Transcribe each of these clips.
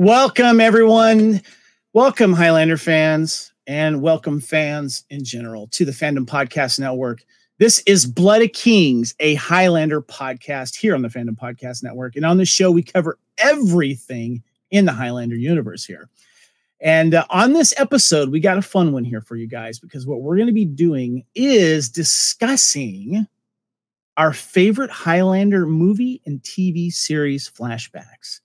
Welcome, everyone. Welcome, Highlander fans, and welcome fans in general to the Fandom Podcast Network. This is Blood of Kings, a Highlander podcast here on the Fandom Podcast Network. And on this show, we cover everything in the Highlander universe here. And uh, on this episode, we got a fun one here for you guys because what we're going to be doing is discussing our favorite Highlander movie and TV series flashbacks.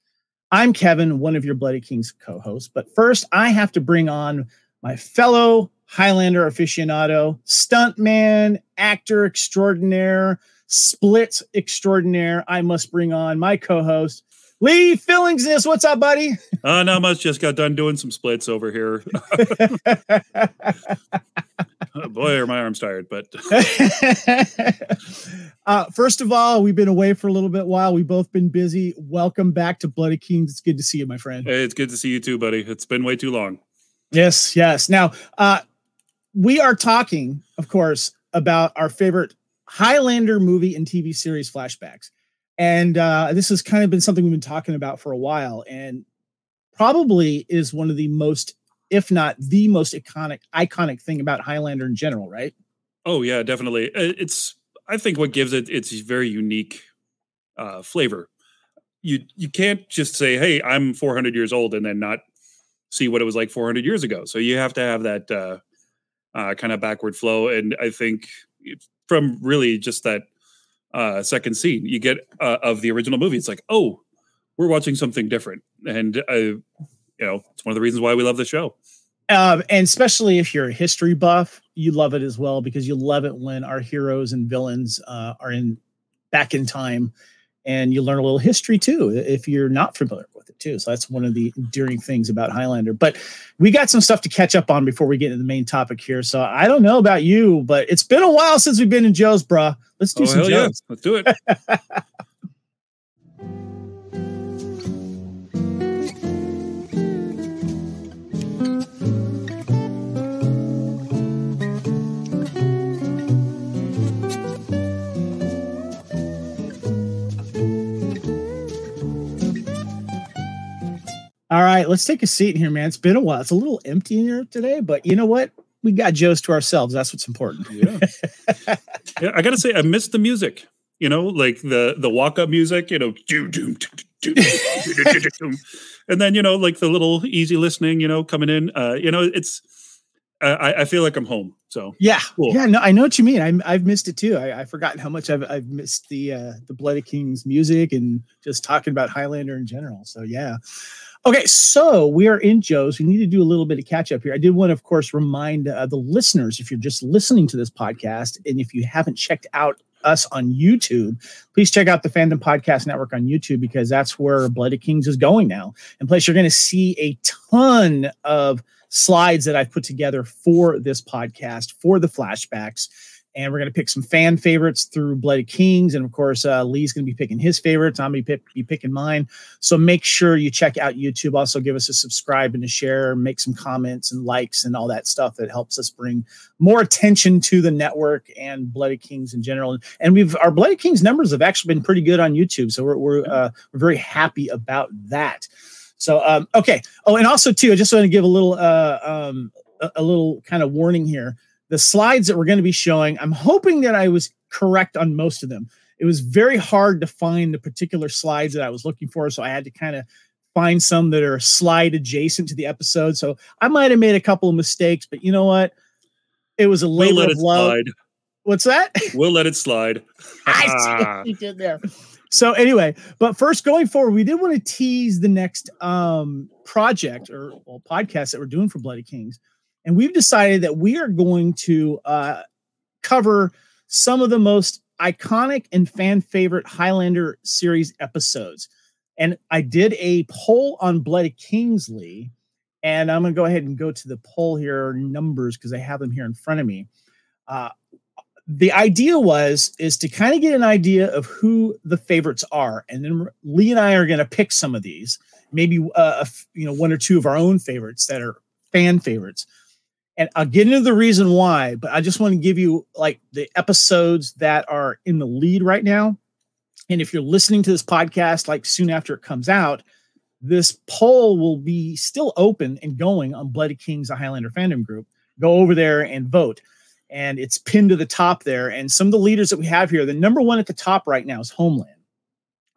I'm Kevin, one of your Blood of Kings co hosts. But first, I have to bring on my fellow Highlander aficionado, stuntman, actor extraordinaire, split extraordinaire. I must bring on my co host, Lee Fillingsness. What's up, buddy? Uh, not much. Just got done doing some splits over here. oh, boy, are my arms tired, but. uh, first of all, we've been away for a little bit while. We've both been busy. Welcome back to Blood of Kings. It's good to see you, my friend. Hey, it's good to see you too, buddy. It's been way too long. Yes, yes. Now, uh, we are talking, of course, about our favorite Highlander movie and TV series flashbacks. And uh, this has kind of been something we've been talking about for a while, and probably is one of the most, if not the most iconic, iconic thing about Highlander in general, right? Oh yeah, definitely. It's I think what gives it its very unique uh, flavor. You you can't just say, "Hey, I'm 400 years old," and then not see what it was like 400 years ago. So you have to have that uh, uh, kind of backward flow, and I think from really just that uh, second scene you get uh, of the original movie. It's like, oh, we're watching something different, and uh, you know, it's one of the reasons why we love the show. Um, and especially if you're a history buff, you love it as well because you love it when our heroes and villains uh, are in back in time, and you learn a little history too if you're not familiar with it too. So that's one of the endearing things about Highlander. But we got some stuff to catch up on before we get into the main topic here. So I don't know about you, but it's been a while since we've been in Joe's, bruh. Let's do oh, some Joe's. Yeah. Let's do it. All right, let's take a seat in here, man. It's been a while. It's a little empty in here today, but you know what? We got Joe's to ourselves. That's what's important. Yeah. yeah I gotta say, I missed the music. You know, like the the walk up music. You know, and then you know, like the little easy listening. You know, coming in. Uh, you know, it's. I, I feel like I'm home. So yeah, cool. yeah. No, I know what you mean. I, I've missed it too. I, I've forgotten how much I've I've missed the uh, the Blood of Kings music and just talking about Highlander in general. So yeah. Okay, so we are in Joe's. We need to do a little bit of catch up here. I did want to, of course, remind uh, the listeners if you're just listening to this podcast and if you haven't checked out us on YouTube, please check out the Fandom Podcast Network on YouTube because that's where Blood of Kings is going now. And plus, you're going to see a ton of slides that I've put together for this podcast for the flashbacks and we're going to pick some fan favorites through Blood of Kings. And of course, uh, Lee's going to be picking his favorites. I'm going to be picking mine. So make sure you check out YouTube. Also, give us a subscribe and a share, make some comments and likes and all that stuff that helps us bring more attention to the network and Blood of Kings in general. And we've our Blood of Kings numbers have actually been pretty good on YouTube. So we're, we're, uh, we're very happy about that. So, um, okay. Oh, and also, too, I just want to give a little, uh, um, a little kind of warning here the slides that we're going to be showing, I'm hoping that I was correct on most of them. It was very hard to find the particular slides that I was looking for, so I had to kind of find some that are slide adjacent to the episode. So I might have made a couple of mistakes, but you know what? It was a labor we'll of love. Slide. What's that? We'll let it slide. I see what you did there. So anyway, but first going forward, we did want to tease the next um project or well, podcast that we're doing for Blood of Kings and we've decided that we are going to uh, cover some of the most iconic and fan favorite Highlander series episodes. And I did a poll on Bloody Kingsley, and I'm going to go ahead and go to the poll here numbers because I have them here in front of me. Uh, the idea was is to kind of get an idea of who the favorites are, and then Lee and I are going to pick some of these, maybe uh, you know one or two of our own favorites that are fan favorites and I'll get into the reason why, but I just want to give you like the episodes that are in the lead right now. And if you're listening to this podcast like soon after it comes out, this poll will be still open and going on Blood of Kings, a Highlander fandom group. Go over there and vote. And it's pinned to the top there. And some of the leaders that we have here, the number one at the top right now is Homeland.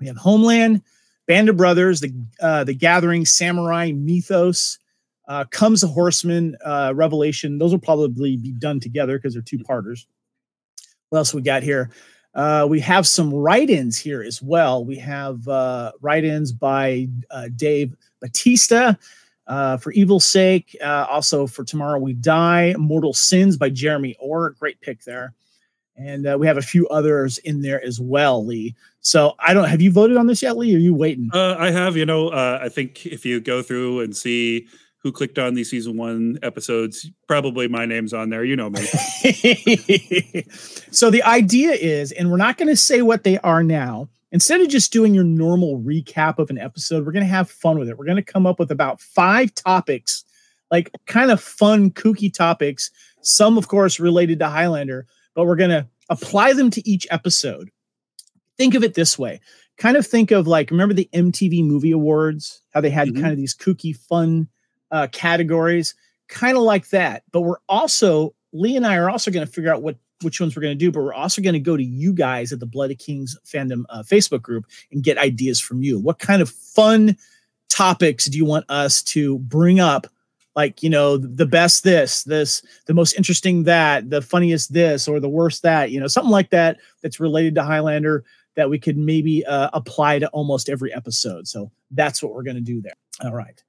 We have Homeland, Band of Brothers, the uh, the Gathering, Samurai, Mythos, uh, Comes the Horseman, uh, Revelation. Those will probably be done together because they're two parters. What else we got here? Uh, we have some write-ins here as well. We have uh, write-ins by uh, Dave Batista uh, for Evil's Sake. Uh, also for Tomorrow We Die, Mortal Sins by Jeremy Orr. Great pick there. And uh, we have a few others in there as well, Lee. So I don't have you voted on this yet, Lee? Are you waiting? Uh, I have. You know, uh, I think if you go through and see who clicked on these season one episodes, probably my name's on there. You know me. so the idea is, and we're not going to say what they are now. Instead of just doing your normal recap of an episode, we're going to have fun with it. We're going to come up with about five topics, like kind of fun, kooky topics. Some, of course, related to Highlander, but we're going to apply them to each episode. Think of it this way kind of think of like, remember the MTV Movie Awards, how they had mm-hmm. kind of these kooky, fun uh, categories, kind of like that. But we're also, Lee and I are also going to figure out what which ones we're going to do, but we're also going to go to you guys at the Blood of Kings fandom uh, Facebook group and get ideas from you. What kind of fun topics do you want us to bring up like you know the best this this the most interesting that the funniest this or the worst that you know something like that that's related to highlander that we could maybe uh, apply to almost every episode so that's what we're going to do there all right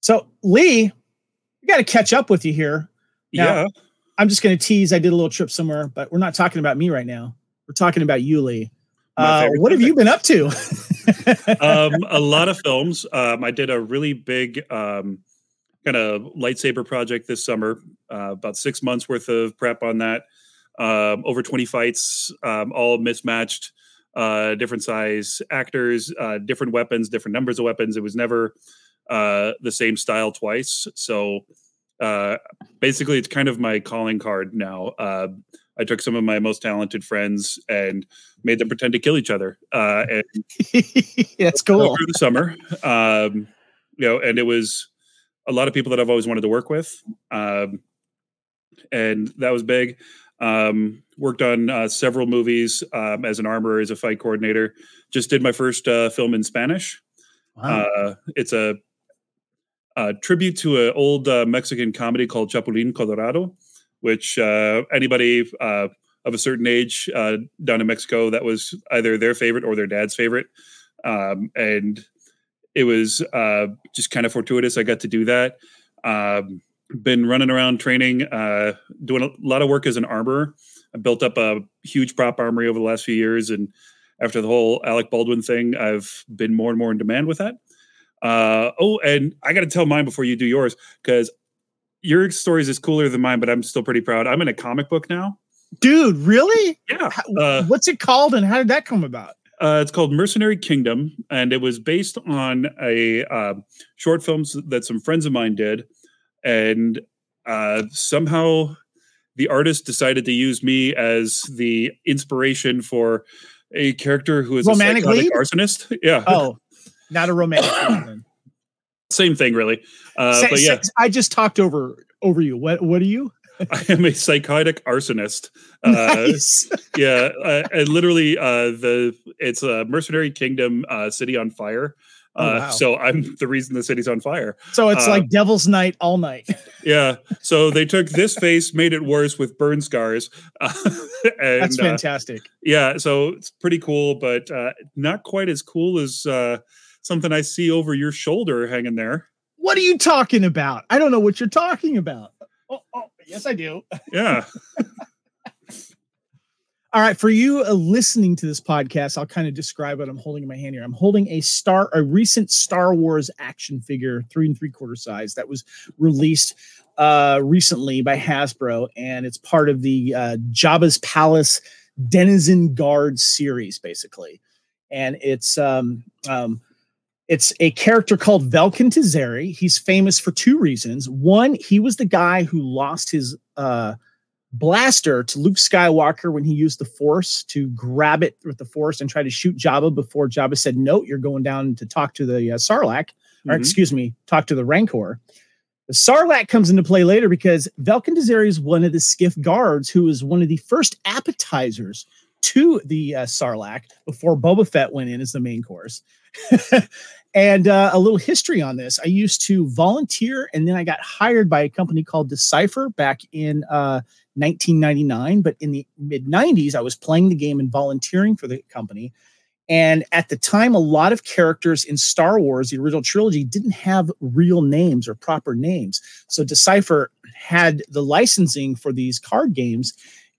so lee we got to catch up with you here now, yeah i'm just going to tease i did a little trip somewhere but we're not talking about me right now we're talking about you lee uh, what have you been up to um, a lot of films um, i did a really big um, kind of lightsaber project this summer. Uh, about six months worth of prep on that. Um, over 20 fights, um, all mismatched, uh, different size actors, uh, different weapons, different numbers of weapons. It was never uh, the same style twice. So uh, basically, it's kind of my calling card now. Uh, I took some of my most talented friends and made them pretend to kill each other. and That's cool. Over the summer, um, you know, and it was a lot of people that I've always wanted to work with, um, and that was big. Um, worked on uh, several movies um, as an armorer, as a fight coordinator. Just did my first uh, film in Spanish. Wow. Uh, it's a, a, tribute to an old uh, Mexican comedy called Chapulín Colorado, which uh, anybody uh, of a certain age down in Mexico that was either their favorite or their dad's favorite. Um, and it was uh, just kind of fortuitous. I got to do that. Um, been running around training, uh, doing a lot of work as an armorer. I built up a huge prop armory over the last few years, and after the whole Alec Baldwin thing, I've been more and more in demand with that. Uh, oh, and I got to tell mine before you do yours because your stories is cooler than mine, but I'm still pretty proud. I'm in a comic book now. Dude, really? Yeah. Uh, What's it called, and how did that come about? Uh, it's called Mercenary Kingdom, and it was based on a uh, short films that some friends of mine did, and uh, somehow the artist decided to use me as the inspiration for a character who is romantic a lead? arsonist. Yeah. Oh, not a romantic. Same thing, really. Uh, say, but yeah, say, I just talked over over you. What what are you? I am a psychotic arsonist. Uh, nice. yeah, uh, and literally, uh, the it's a mercenary kingdom uh, city on fire. Oh, uh, wow. So I'm the reason the city's on fire. So it's like Devil's Night all night. yeah. So they took this face, made it worse with burn scars. and, That's fantastic. yeah. So it's pretty cool, but not quite as cool as something I see over your shoulder hanging there. What are you talking about? I don't know what you're talking about. Oh, oh yes, I do. Yeah. All right, for you uh, listening to this podcast, I'll kind of describe what I'm holding in my hand here. I'm holding a star, a recent Star Wars action figure, three and three quarter size, that was released uh, recently by Hasbro, and it's part of the uh, Jabba's Palace Denizen Guard series, basically. And it's um, um, it's a character called Velken Tezeri. He's famous for two reasons. One, he was the guy who lost his uh, blaster to Luke Skywalker when he used the Force to grab it with the Force and try to shoot Jabba before Jabba said, "No, you're going down to talk to the uh, Sarlacc." or excuse me, talk to the Rancor. The Sarlacc comes into play later because Velken Tezeri is one of the skiff guards who was one of the first appetizers to the uh, Sarlacc before Boba Fett went in as the main course. and uh, a little history on this. I used to volunteer and then I got hired by a company called Decipher back in uh, 1999. But in the mid 90s, I was playing the game and volunteering for the company. And at the time, a lot of characters in Star Wars, the original trilogy, didn't have real names or proper names. So Decipher had the licensing for these card games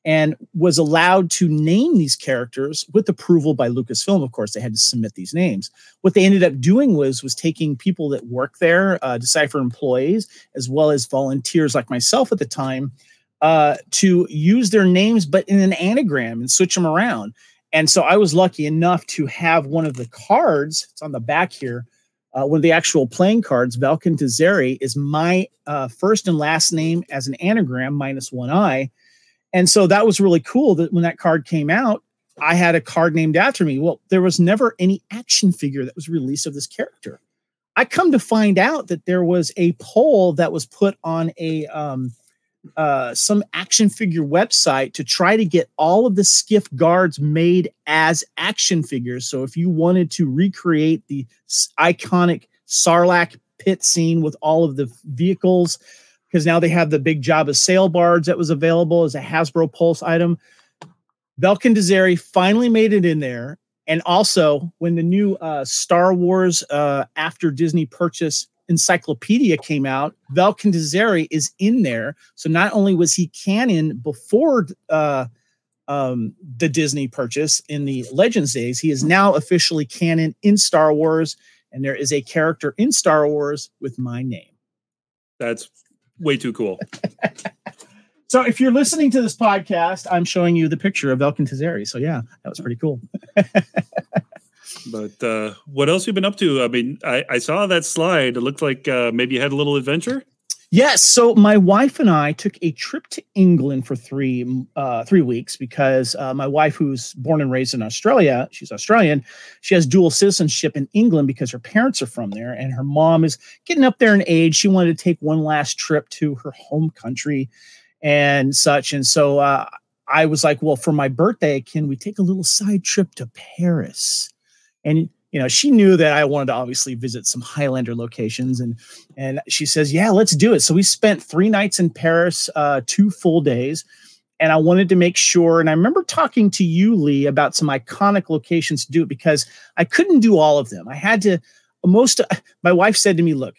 and was allowed to name these characters with approval by Lucasfilm. Of course, they had to submit these names. What they ended up doing was was taking people that work there, uh, Decipher employees, as well as volunteers like myself at the time, uh, to use their names but in an anagram and switch them around. And so I was lucky enough to have one of the cards. It's on the back here. Uh, one of the actual playing cards, Velken Tezeri, is my uh, first and last name as an anagram minus one I and so that was really cool that when that card came out, I had a card named after me. Well, there was never any action figure that was released of this character. I come to find out that there was a poll that was put on a um, uh, some action figure website to try to get all of the skiff guards made as action figures. So if you wanted to recreate the iconic Sarlacc pit scene with all of the vehicles, because now they have the big Jabba sail barge that was available as a Hasbro Pulse item. Tezeri finally made it in there. And also, when the new uh, Star Wars uh, after Disney purchase encyclopedia came out, Tezeri is in there. So not only was he canon before uh, um, the Disney purchase in the Legends days, he is now officially canon in Star Wars. And there is a character in Star Wars with my name. That's way too cool. so if you're listening to this podcast, I'm showing you the picture of Elkin Tezeri. So yeah, that was pretty cool. but uh, what else you been up to? I mean, I, I saw that slide. It looked like uh, maybe you had a little adventure. Yes. So my wife and I took a trip to England for three uh, three weeks because uh, my wife, who's born and raised in Australia, she's Australian. She has dual citizenship in England because her parents are from there, and her mom is getting up there in age. She wanted to take one last trip to her home country and such. And so uh, I was like, "Well, for my birthday, can we take a little side trip to Paris?" And you know, she knew that I wanted to obviously visit some Highlander locations, and and she says, "Yeah, let's do it." So we spent three nights in Paris, uh, two full days, and I wanted to make sure. And I remember talking to you, Lee, about some iconic locations to do it because I couldn't do all of them. I had to. Most, my wife said to me, "Look,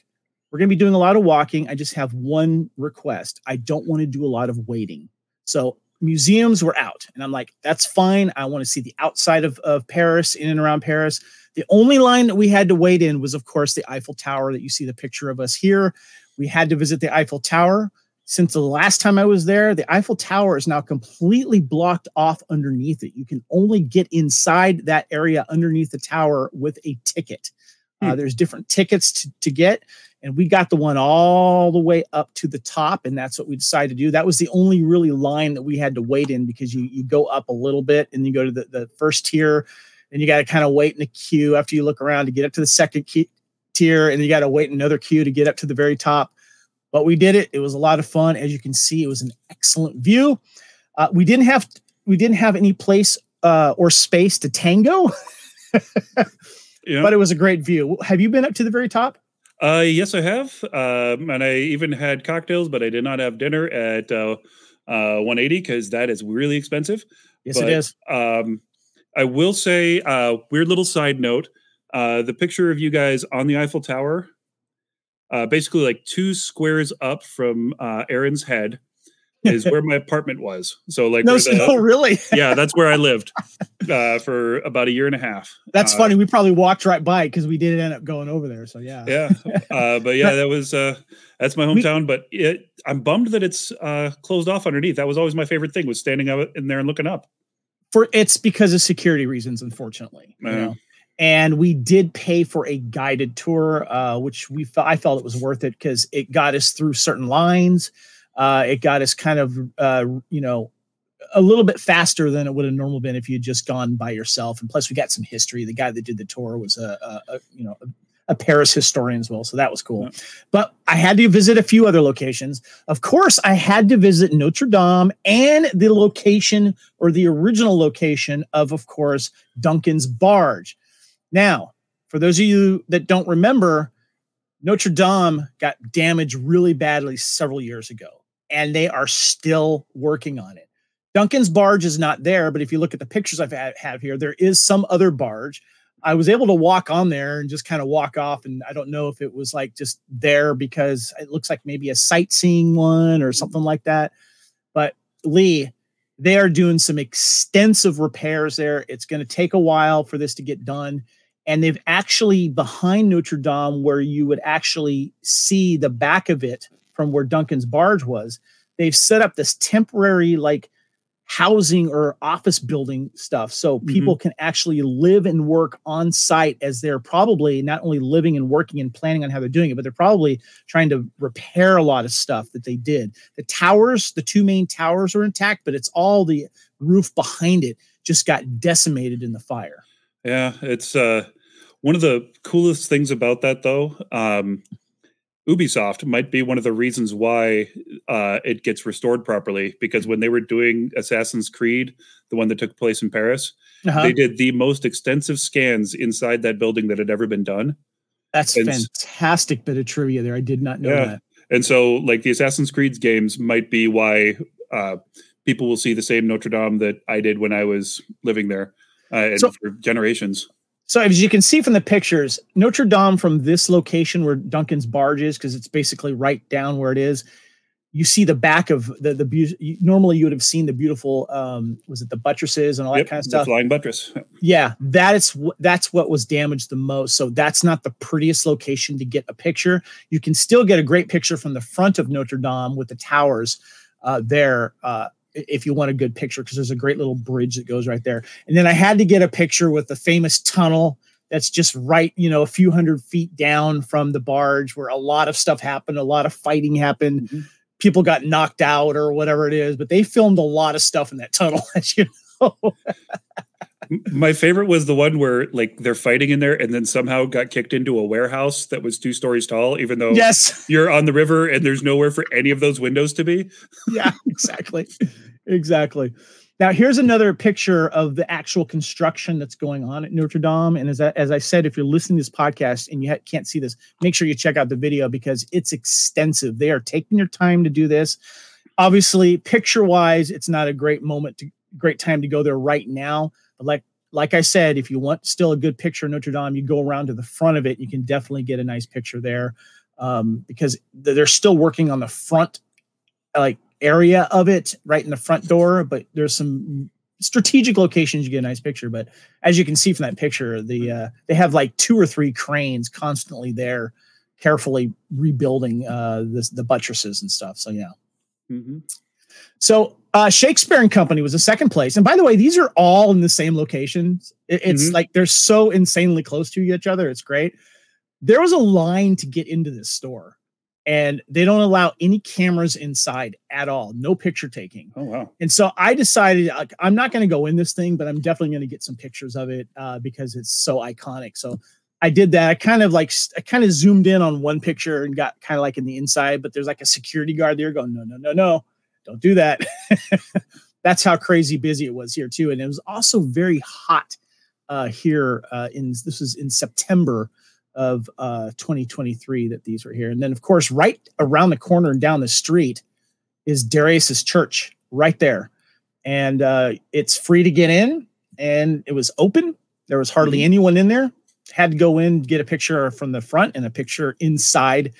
we're going to be doing a lot of walking. I just have one request. I don't want to do a lot of waiting." So museums were out, and I'm like, "That's fine. I want to see the outside of of Paris, in and around Paris." The only line that we had to wait in was, of course, the Eiffel Tower that you see the picture of us here. We had to visit the Eiffel Tower. Since the last time I was there, the Eiffel Tower is now completely blocked off underneath it. You can only get inside that area underneath the tower with a ticket. Uh, hmm. Uh, there's different tickets to, to get, and we got the one all the way up to the top, and that's what we decided to do. That was the only really line that we had to wait in because you you go up a little bit and you go to the, the first tier and you got to kind of wait in a queue after you look around to get up to the second key, tier, and you got to wait another queue to get up to the very top. But we did it. It was a lot of fun. As you can see, it was an excellent view. Uh, we didn't have we didn't have any place uh, or space to tango, yeah. but it was a great view. Have you been up to the very top? Uh, yes, I have, um, and I even had cocktails, but I did not have dinner at uh, uh, 180 because that is really expensive. Yes, but, it is. Um, I will say, uh, weird little side note: uh, the picture of you guys on the Eiffel Tower, uh, basically like two squares up from uh, Aaron's head, is where my apartment was. So like, no, the, no, really, yeah, that's where I lived uh, for about a year and a half. That's uh, funny. We probably walked right by it because we did end up going over there. So yeah, yeah. Uh, but yeah, that was uh, that's my hometown. We, but it, I'm bummed that it's uh, closed off underneath. That was always my favorite thing was standing out in there and looking up for it's because of security reasons, unfortunately. You know? And we did pay for a guided tour, uh, which we I felt it was worth it because it got us through certain lines. Uh, it got us kind of uh, you know a little bit faster than it would have normally been if you had just gone by yourself. And plus, we got some history. The guy that did the tour was a, a, a you know a, a Paris historian as well. So that was cool. Yeah. But I had to visit a few other locations. Of course, I had to visit Notre Dame and the location or the original location of, of course, Duncan's barge. Now, for those of you that don't remember, Notre Dame got damaged really badly several years ago, and they are still working on it. Duncan's barge is not there, but if you look at the pictures I've had, have here, there is some other barge. I was able to walk on there and just kind of walk off, and I don't know if it was like just there because it looks like maybe a sightseeing one or something like that. But Lee, they are doing some extensive repairs there. It's going to take a while for this to get done and they've actually behind Notre Dame, where you would actually see the back of it from where Duncan's barge was, they've set up this temporary like housing or office building stuff so mm-hmm. people can actually live and work on site as they're probably not only living and working and planning on how they're doing it but they're probably trying to repair a lot of stuff that they did the towers the two main towers are intact but it's all the roof behind it just got decimated in the fire yeah it's uh one of the coolest things about that, though, um, Ubisoft might be one of the reasons why uh, it gets restored properly. Because when they were doing Assassin's Creed, the one that took place in Paris, uh-huh. they did the most extensive scans inside that building that had ever been done. That's and fantastic bit of trivia there. I did not know yeah. that. And so, like the Assassin's Creed games might be why uh, people will see the same Notre Dame that I did when I was living there, uh, and so, for generations. So as you can see from the pictures, Notre Dame from this location where Duncan's barge is, because it's basically right down where it is, you see the back of the the be- normally you would have seen the beautiful um was it the buttresses and all yep, that kind of stuff? flying buttress yeah that is that's what was damaged the most. So that's not the prettiest location to get a picture. You can still get a great picture from the front of notre dame with the towers uh there uh if you want a good picture because there's a great little bridge that goes right there. And then I had to get a picture with the famous tunnel that's just right, you know, a few hundred feet down from the barge where a lot of stuff happened, a lot of fighting happened. Mm-hmm. People got knocked out or whatever it is, but they filmed a lot of stuff in that tunnel, as you know. My favorite was the one where like they're fighting in there and then somehow got kicked into a warehouse that was two stories tall, even though yes, you're on the river and there's nowhere for any of those windows to be. yeah, exactly. exactly. Now here's another picture of the actual construction that's going on at Notre Dame. And as I, as I said, if you're listening to this podcast and you ha- can't see this, make sure you check out the video because it's extensive. They are taking their time to do this. Obviously, picture wise, it's not a great moment to great time to go there right now. But like like I said, if you want still a good picture of Notre Dame, you go around to the front of it. You can definitely get a nice picture there um, because they're still working on the front, like area of it, right in the front door. But there's some strategic locations you get a nice picture. But as you can see from that picture, the uh, they have like two or three cranes constantly there, carefully rebuilding uh, the buttresses and stuff. So yeah. Mm-hmm. So uh, Shakespeare and Company was the second place. And by the way, these are all in the same location. It, it's mm-hmm. like they're so insanely close to each other. It's great. There was a line to get into this store, and they don't allow any cameras inside at all. No picture taking. Oh wow! And so I decided like, I'm not going to go in this thing, but I'm definitely going to get some pictures of it uh, because it's so iconic. So I did that. I kind of like I kind of zoomed in on one picture and got kind of like in the inside, but there's like a security guard there going, no, no, no, no don't do that. That's how crazy busy it was here too, and it was also very hot uh, here. Uh, in this was in September of uh, 2023 that these were here, and then of course right around the corner and down the street is Darius's church right there, and uh, it's free to get in, and it was open. There was hardly mm-hmm. anyone in there. Had to go in get a picture from the front and a picture inside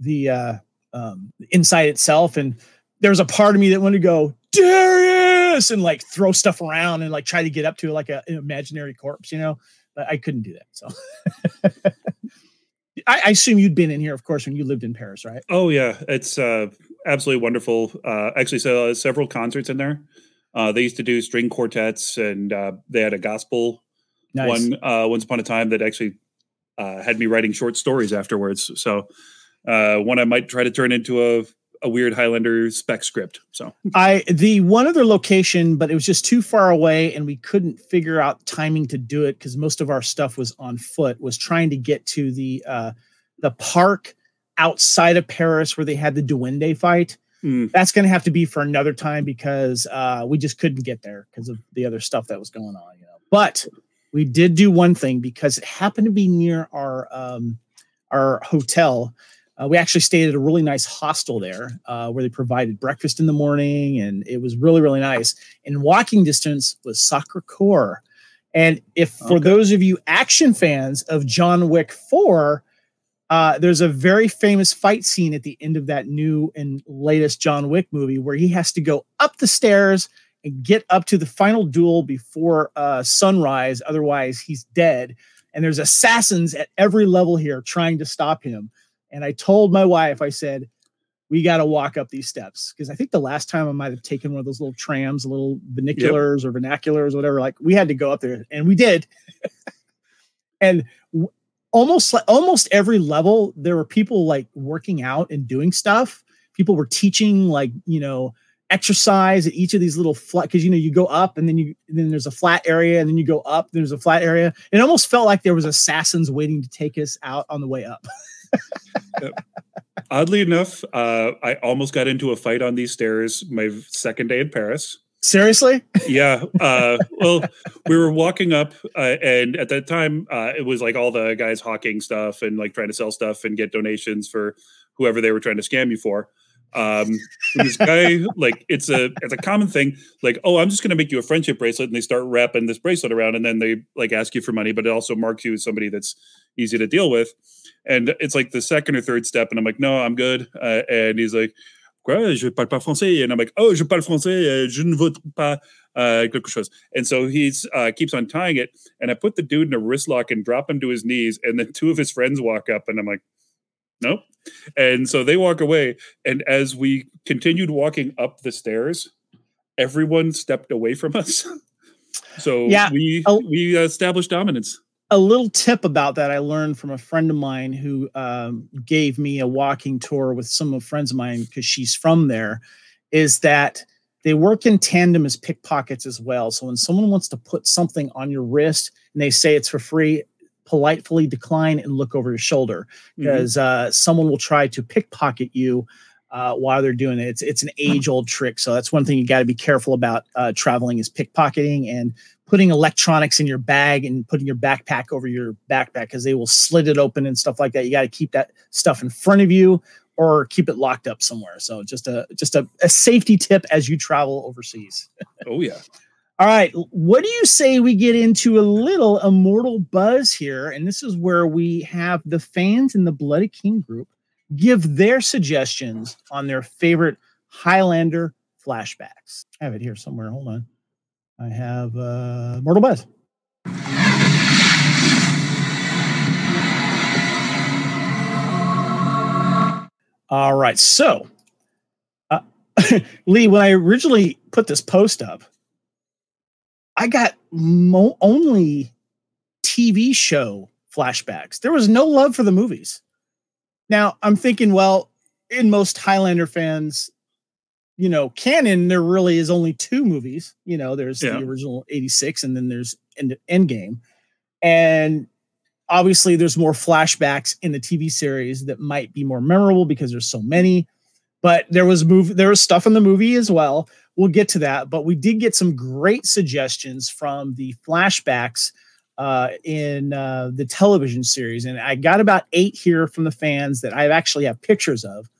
the uh, um, inside itself, and there was a part of me that wanted to go Darius and like throw stuff around and like try to get up to like a, an imaginary corpse, you know. But I couldn't do that. So I, I, assume you'd been in here, of course, when you lived in Paris, right? Oh yeah, it's uh, absolutely wonderful. Uh, actually, so uh, several concerts in there. Uh, they used to do string quartets, and uh, they had a gospel nice. one uh, once upon a time that actually uh, had me writing short stories afterwards. So uh, one I might try to turn into a a weird Highlander spec script. So I the one other location, but it was just too far away, and we couldn't figure out timing to do it because most of our stuff was on foot. Was trying to get to the uh, the park outside of Paris where they had the Duende fight. Mm. That's going to have to be for another time because uh, we just couldn't get there because of the other stuff that was going on. You know, but we did do one thing because it happened to be near our um, our hotel. Uh, we actually stayed at a really nice hostel there uh, where they provided breakfast in the morning and it was really really nice. In walking distance was sacre coeur and if for okay. those of you action fans of john wick 4 uh, there's a very famous fight scene at the end of that new and latest john wick movie where he has to go up the stairs and get up to the final duel before uh, sunrise otherwise he's dead. And there's assassins at every level here trying to stop him and I told my wife, I said, we got to walk up these steps because I think the last time I might have taken one of those little trams, little vernaculars yep. or vernaculars, whatever. Like we had to go up there, and we did. and w- almost like almost every level, there were people like working out and doing stuff. People were teaching like you know exercise at each of these little flat because you know you go up and then you and then there's a flat area and then you go up. There's a flat area. It almost felt like there was assassins waiting to take us out on the way up. Oddly enough, uh, I almost got into a fight on these stairs my second day in Paris. Seriously? yeah. Uh, well, we were walking up, uh, and at that time, uh, it was like all the guys hawking stuff and like trying to sell stuff and get donations for whoever they were trying to scam you for. Um, this guy, like, it's a it's a common thing. Like, oh, I'm just going to make you a friendship bracelet, and they start wrapping this bracelet around, and then they like ask you for money, but it also marks you as somebody that's easy to deal with. And it's like the second or third step, and I'm like, no, I'm good. Uh, and he's like, quoi, je parle pas français. And I'm like, oh, je parle français, euh, je ne veux pas uh, quelque chose. And so he's uh, keeps on tying it, and I put the dude in a wrist lock and drop him to his knees, and then two of his friends walk up, and I'm like, nope. And so they walk away, and as we continued walking up the stairs, everyone stepped away from us. so yeah, we oh. we established dominance a little tip about that I learned from a friend of mine who um, gave me a walking tour with some of friends of mine because she's from there. Is that they work in tandem as pickpockets as well. So when someone wants to put something on your wrist and they say it's for free, politely decline and look over your shoulder because mm-hmm. uh, someone will try to pickpocket you uh, while they're doing it. It's it's an age old trick. So that's one thing you got to be careful about uh, traveling is pickpocketing and putting electronics in your bag and putting your backpack over your backpack because they will slit it open and stuff like that. You got to keep that stuff in front of you or keep it locked up somewhere. So just a just a, a safety tip as you travel overseas. oh yeah. All right, what do you say we get into a little immortal buzz here? And this is where we have the fans in the Bloody King group give their suggestions on their favorite Highlander flashbacks. I have it here somewhere. Hold on. I have uh, Mortal Buzz. All right. So, uh, Lee, when I originally put this post up, I got mo- only TV show flashbacks. There was no love for the movies. Now, I'm thinking, well, in most Highlander fans, you know, canon, there really is only two movies. You know, there's yeah. the original 86 and then there's End, Endgame. And obviously there's more flashbacks in the TV series that might be more memorable because there's so many. But there was move there was stuff in the movie as well. We'll get to that, but we did get some great suggestions from the flashbacks uh, in uh, the television series, and I got about eight here from the fans that I actually have pictures of.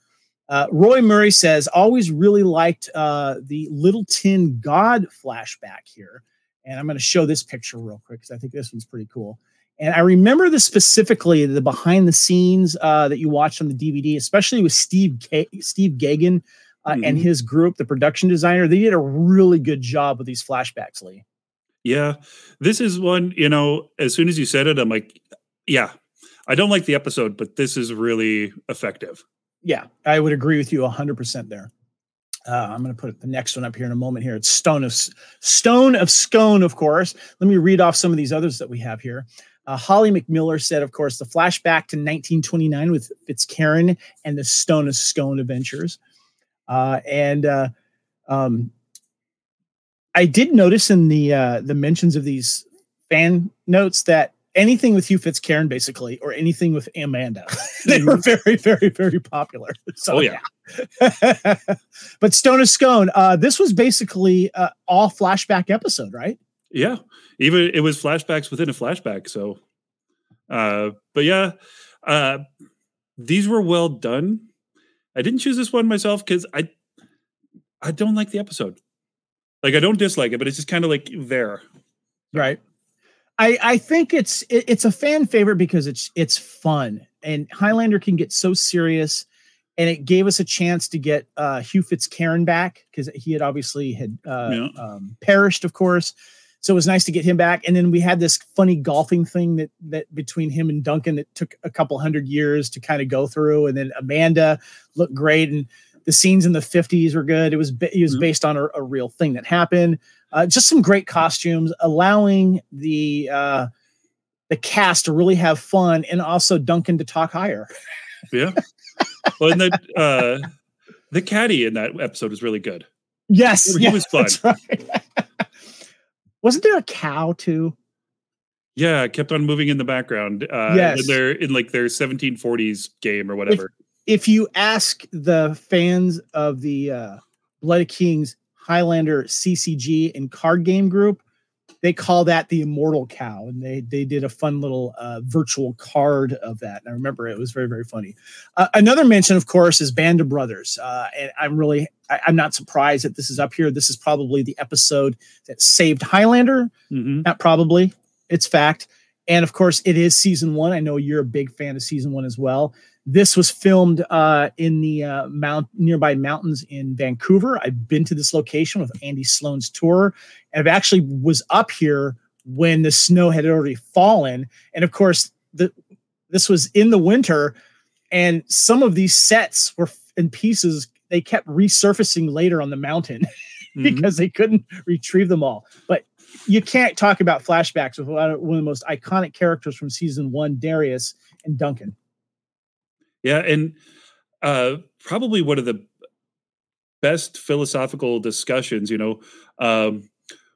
Uh, Roy Murray says, always really liked uh, the Little Tin God flashback here. And I'm going to show this picture real quick because I think this one's pretty cool. And I remember this specifically, the behind the scenes uh, that you watched on the DVD, especially with Steve K- Steve Geaghan uh, mm-hmm. and his group, the production designer. They did a really good job with these flashbacks, Lee. Yeah, this is one. You know, as soon as you said it, I'm like, yeah, I don't like the episode, but this is really effective yeah, I would agree with you 100% there. Uh, I'm going to put the next one up here in a moment. Here, it's Stone of Stone of Scone, of course. Let me read off some of these others that we have here. Uh, Holly McMiller said, of course, the flashback to 1929 with Fitzcairn and the Stone of Scone adventures. Uh, and uh, um, I did notice in the uh, the mentions of these fan notes that anything with Hugh Fitzcairn, basically, or anything with Amanda, they were mm-hmm. very, very, very popular. So, oh yeah. yeah. but Stone of Scone, uh, this was basically uh, all flashback episode, right? Yeah, even it was flashbacks within a flashback. So, uh, but yeah, uh, these were well done. I didn't choose this one myself because I, I don't like the episode. Like I don't dislike it, but it's just kind of like there. Right. I, I think it's it, it's a fan favorite because it's it's fun and Highlander can get so serious, and it gave us a chance to get uh, Hugh Fitzcairn back because he had obviously had uh, yeah. um, perished, of course. So it was nice to get him back. And then we had this funny golfing thing that that between him and Duncan that took a couple hundred years to kind of go through. And then Amanda looked great, and the scenes in the fifties were good. It was it was mm-hmm. based on a, a real thing that happened. Uh, just some great costumes, allowing the uh, the cast to really have fun, and also Duncan to talk higher. Yeah. Well, and that uh, the caddy in that episode was really good. Yes, he yeah, was fun. Right. Wasn't there a cow too? Yeah, kept on moving in the background. Uh, yes, they're in like their 1740s game or whatever. If, if you ask the fans of the uh, Blood of Kings Highlander CCG and card game group, they call that the immortal cow and they they did a fun little uh, virtual card of that. And i remember it was very very funny. Uh, another mention of course is band of brothers. Uh, and i'm really I, am not surprised that this is up here. This is probably the episode that saved highlander. Mm-hmm. not probably. It's fact. And of course it is season one. I know you're a big fan of season one as well this was filmed uh, in the uh, mount nearby mountains in Vancouver. I've been to this location with Andy Sloan's tour, and I've actually was up here when the snow had already fallen. And of course, the this was in the winter, and some of these sets were in pieces. They kept resurfacing later on the mountain mm-hmm. because they couldn't retrieve them all. But you can't talk about flashbacks without one of the most iconic characters from season one, Darius and Duncan. Yeah, and uh, probably one of the best philosophical discussions. You know, um,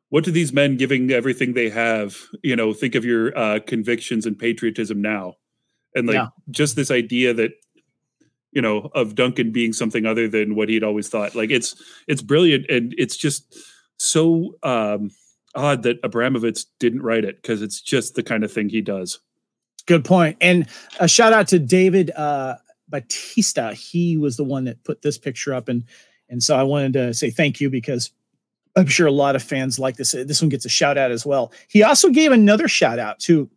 what do these men, giving everything they have, you know, think of your uh, convictions and patriotism now? And like yeah. just this idea that you know of Duncan being something other than what he'd always thought. Like it's it's brilliant, and it's just so um, odd that Abramowitz didn't write it because it's just the kind of thing he does. Good point. And a shout out to David uh, Batista. He was the one that put this picture up, and and so I wanted to say thank you because I'm sure a lot of fans like this. This one gets a shout out as well. He also gave another shout out to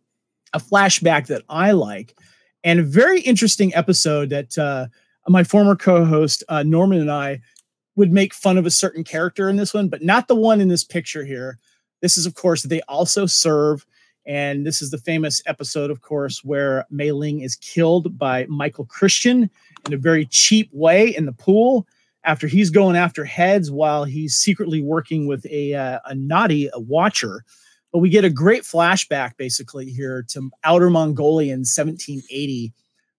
a flashback that I like, and a very interesting episode that uh, my former co-host uh, Norman and I would make fun of a certain character in this one, but not the one in this picture here. This is, of course, they also serve and this is the famous episode, of course, where Mei Ling is killed by Michael Christian in a very cheap way in the pool after he's going after heads while he's secretly working with a, uh, a naughty a watcher. But we get a great flashback basically here to Outer Mongolia in 1780,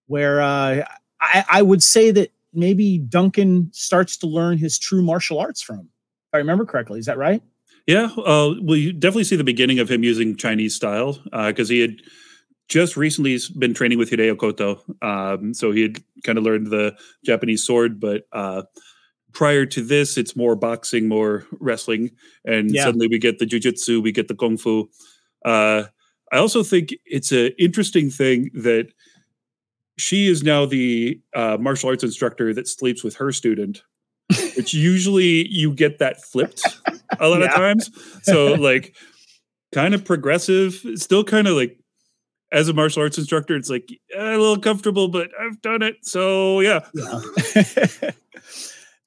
where uh, I, I would say that maybe Duncan starts to learn his true martial arts from. If I remember correctly, is that right? Yeah, uh, well, you definitely see the beginning of him using Chinese style because uh, he had just recently been training with Hideo Koto. Um, so he had kind of learned the Japanese sword, but uh, prior to this, it's more boxing, more wrestling, and yeah. suddenly we get the jujitsu, we get the kung fu. Uh, I also think it's an interesting thing that she is now the uh, martial arts instructor that sleeps with her student, which usually you get that flipped a lot yeah. of times. So like kind of progressive, still kind of like as a martial arts instructor, it's like a little comfortable, but I've done it. So yeah. yeah.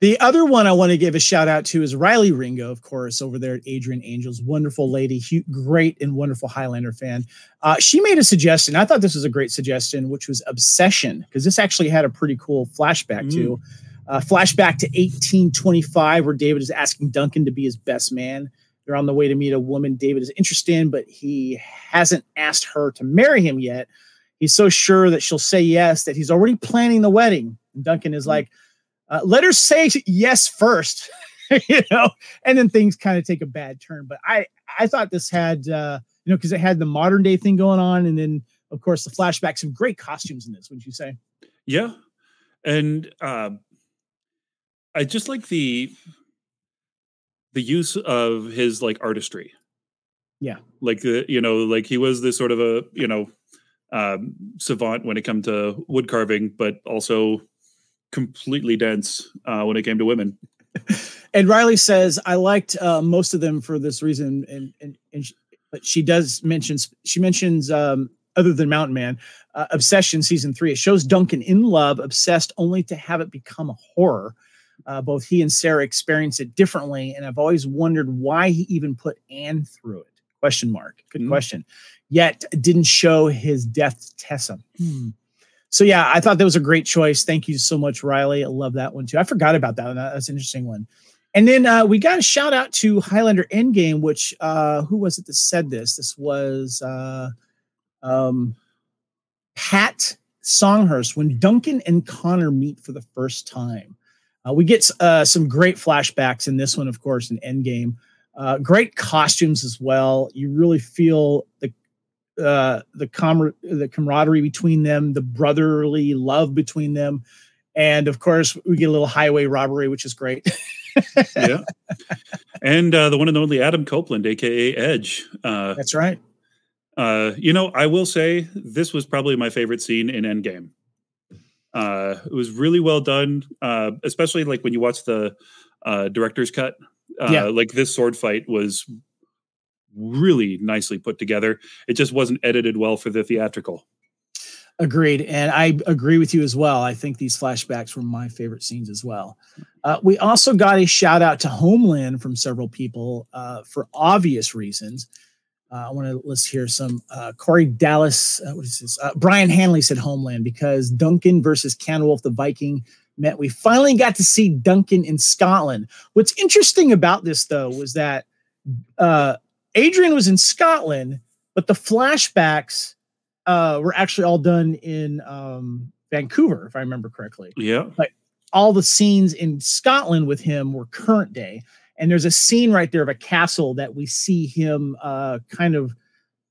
the other one I want to give a shout out to is Riley Ringo, of course, over there at Adrian Angels. Wonderful lady, great and wonderful Highlander fan. Uh, she made a suggestion. I thought this was a great suggestion, which was Obsession, because this actually had a pretty cool flashback mm. too. Uh, flashback to 1825, where David is asking Duncan to be his best man. They're on the way to meet a woman David is interested in, but he hasn't asked her to marry him yet. He's so sure that she'll say yes that he's already planning the wedding. And Duncan is hmm. like, Uh, let her say yes first, you know, and then things kind of take a bad turn. But I I thought this had uh, you know because it had the modern day thing going on, and then of course the flashback. Some great costumes in this. wouldn't you say? Yeah, and uh, I just like the the use of his like artistry. Yeah, like the you know like he was this sort of a you know um, savant when it came to wood carving, but also completely dense uh, when it came to women. and Riley says, "I liked uh, most of them for this reason." And and, and she, but she does mention she mentions um, other than Mountain Man, uh, Obsession season three. It shows Duncan in love, obsessed, only to have it become a horror. Uh, both he and Sarah experience it differently, and I've always wondered why he even put Anne through it. Question mark. Good mm. question. Yet didn't show his death to Tessa. Hmm. So yeah, I thought that was a great choice. Thank you so much, Riley. I love that one too. I forgot about that one. That's an interesting one. And then uh, we got a shout out to Highlander Endgame, which uh, who was it that said this? This was uh, um, Pat Songhurst when Duncan and Connor meet for the first time. Uh, we get uh, some great flashbacks in this one, of course, in Endgame. Uh, great costumes as well. You really feel the uh, the com- the camaraderie between them, the brotherly love between them, and of course, we get a little highway robbery, which is great. yeah, and uh, the one and only Adam Copeland, aka Edge. Uh, That's right. Uh, you know, I will say this was probably my favorite scene in Endgame. Uh, it was really well done, uh, especially like when you watch the uh, director's cut. Uh, yeah. Like this sword fight was really nicely put together. It just wasn't edited well for the theatrical. Agreed. And I agree with you as well. I think these flashbacks were my favorite scenes as well. Uh, we also got a shout out to Homeland from several people uh, for obvious reasons. Uh, I want to list here some. Uh, Corey Dallas, uh, what is this? Uh, Brian Hanley said Homeland because Duncan versus Kanwulf the Viking meant we finally got to see Duncan in Scotland. What's interesting about this, though, was that uh, Adrian was in Scotland, but the flashbacks uh, were actually all done in um, Vancouver, if I remember correctly. Yeah. But all the scenes in Scotland with him were current day and there's a scene right there of a castle that we see him uh, kind of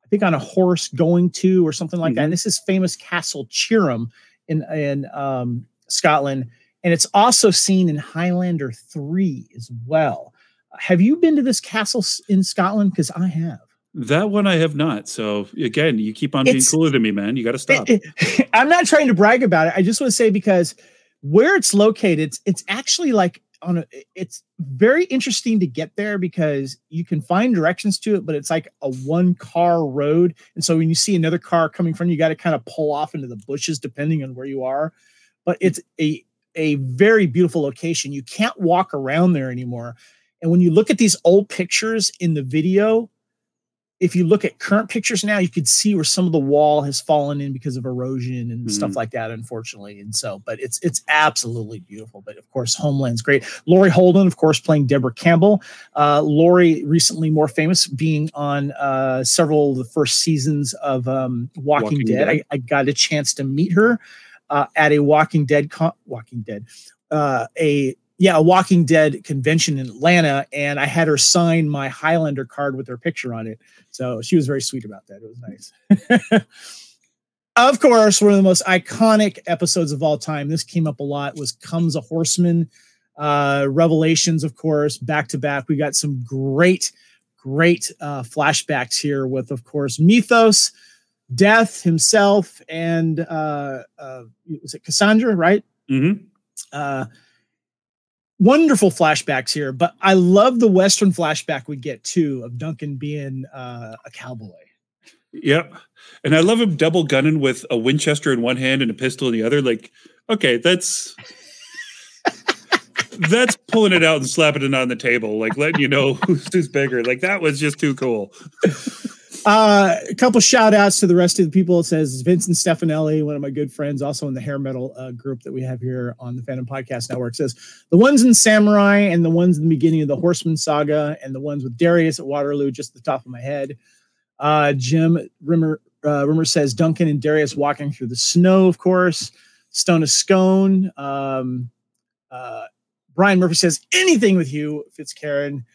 i think on a horse going to or something like mm-hmm. that and this is famous castle Tioram in in um, scotland and it's also seen in highlander 3 as well have you been to this castle in scotland because i have that one I have not. So again, you keep on being cooler than me, man. You got to stop. It, it, I'm not trying to brag about it. I just want to say because where it's located, it's, it's actually like on a it's very interesting to get there because you can find directions to it but it's like a one car road. And so when you see another car coming from you, you got to kind of pull off into the bushes depending on where you are. But it's a a very beautiful location. You can't walk around there anymore. And when you look at these old pictures in the video if you look at current pictures now, you could see where some of the wall has fallen in because of erosion and mm-hmm. stuff like that, unfortunately. And so, but it's it's absolutely beautiful. But of course, Homeland's great. Laurie Holden, of course, playing Deborah Campbell. Uh, Laurie recently more famous, being on uh, several of the first seasons of um, Walking, Walking, Dead. Dead. I, I, got a chance to meet her uh, at a Walking Dead con- Walking Dead. Uh, a yeah, a Walking Dead convention in Atlanta, and I had her sign my Highlander card with her picture on it. So she was very sweet about that. It was nice. of course, one of the most iconic episodes of all time. This came up a lot. Was comes a horseman. Uh, Revelations, of course, back to back. We got some great, great uh, flashbacks here with, of course, Methos, Death himself, and uh, uh, was it Cassandra, right? Mm-hmm. Uh, wonderful flashbacks here, but I love the Western flashback we get too of Duncan being uh, a cowboy. Yep. And I love him double gunning with a Winchester in one hand and a pistol in the other. Like, okay, that's that's pulling it out and slapping it on the table, like letting you know who's, who's bigger. Like that was just too cool. Uh, a couple shout outs to the rest of the people. It says Vincent Stefanelli, one of my good friends, also in the hair metal uh, group that we have here on the Fandom Podcast Network, says the ones in Samurai and the ones in the beginning of the Horseman saga and the ones with Darius at Waterloo, just the top of my head. Uh, Jim Rimmer, uh, Rimmer says Duncan and Darius walking through the snow, of course. Stone of Scone. Um, Uh, Brian Murphy says anything with you, Fitzcairn.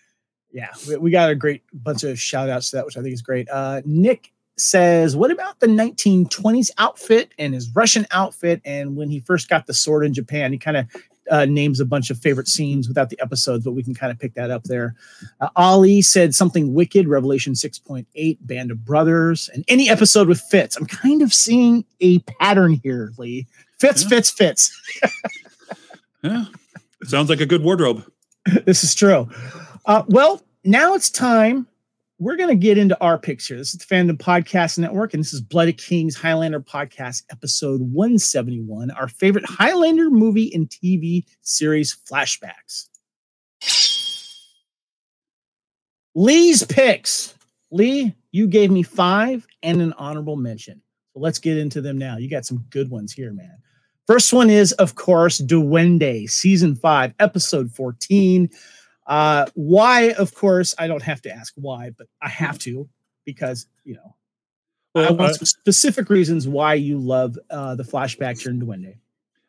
Yeah, we, we, got a great bunch of shout outs to that, which I think is great. Uh, Nick says, What about the 1920s outfit and his Russian outfit? And when he first got the sword in Japan, he kind of uh, names a bunch of favorite scenes without the episodes, but we can kind of pick that up there. Uh, Ali said something wicked, Revelation 6.8, Band of Brothers, and any episode with Fitz. I'm kind of seeing a pattern here, Lee. Fitz, yeah. Fitz, Fitz. yeah. Sounds like a good wardrobe. this is true. Uh, well, now it's time. We're going to get into our picks here. This is the Fandom Podcast Network, and this is Blood of Kings Highlander Podcast, episode 171, our favorite Highlander movie and TV series flashbacks. Lee's picks. Lee, you gave me five and an honorable mention. So let's get into them now. You got some good ones here, man. First one is, of course, Duende, season five, episode 14. Uh, why, of course, I don't have to ask why, but I have to because, you know, well, I want uh, specific reasons why you love uh, the flashback in Duende.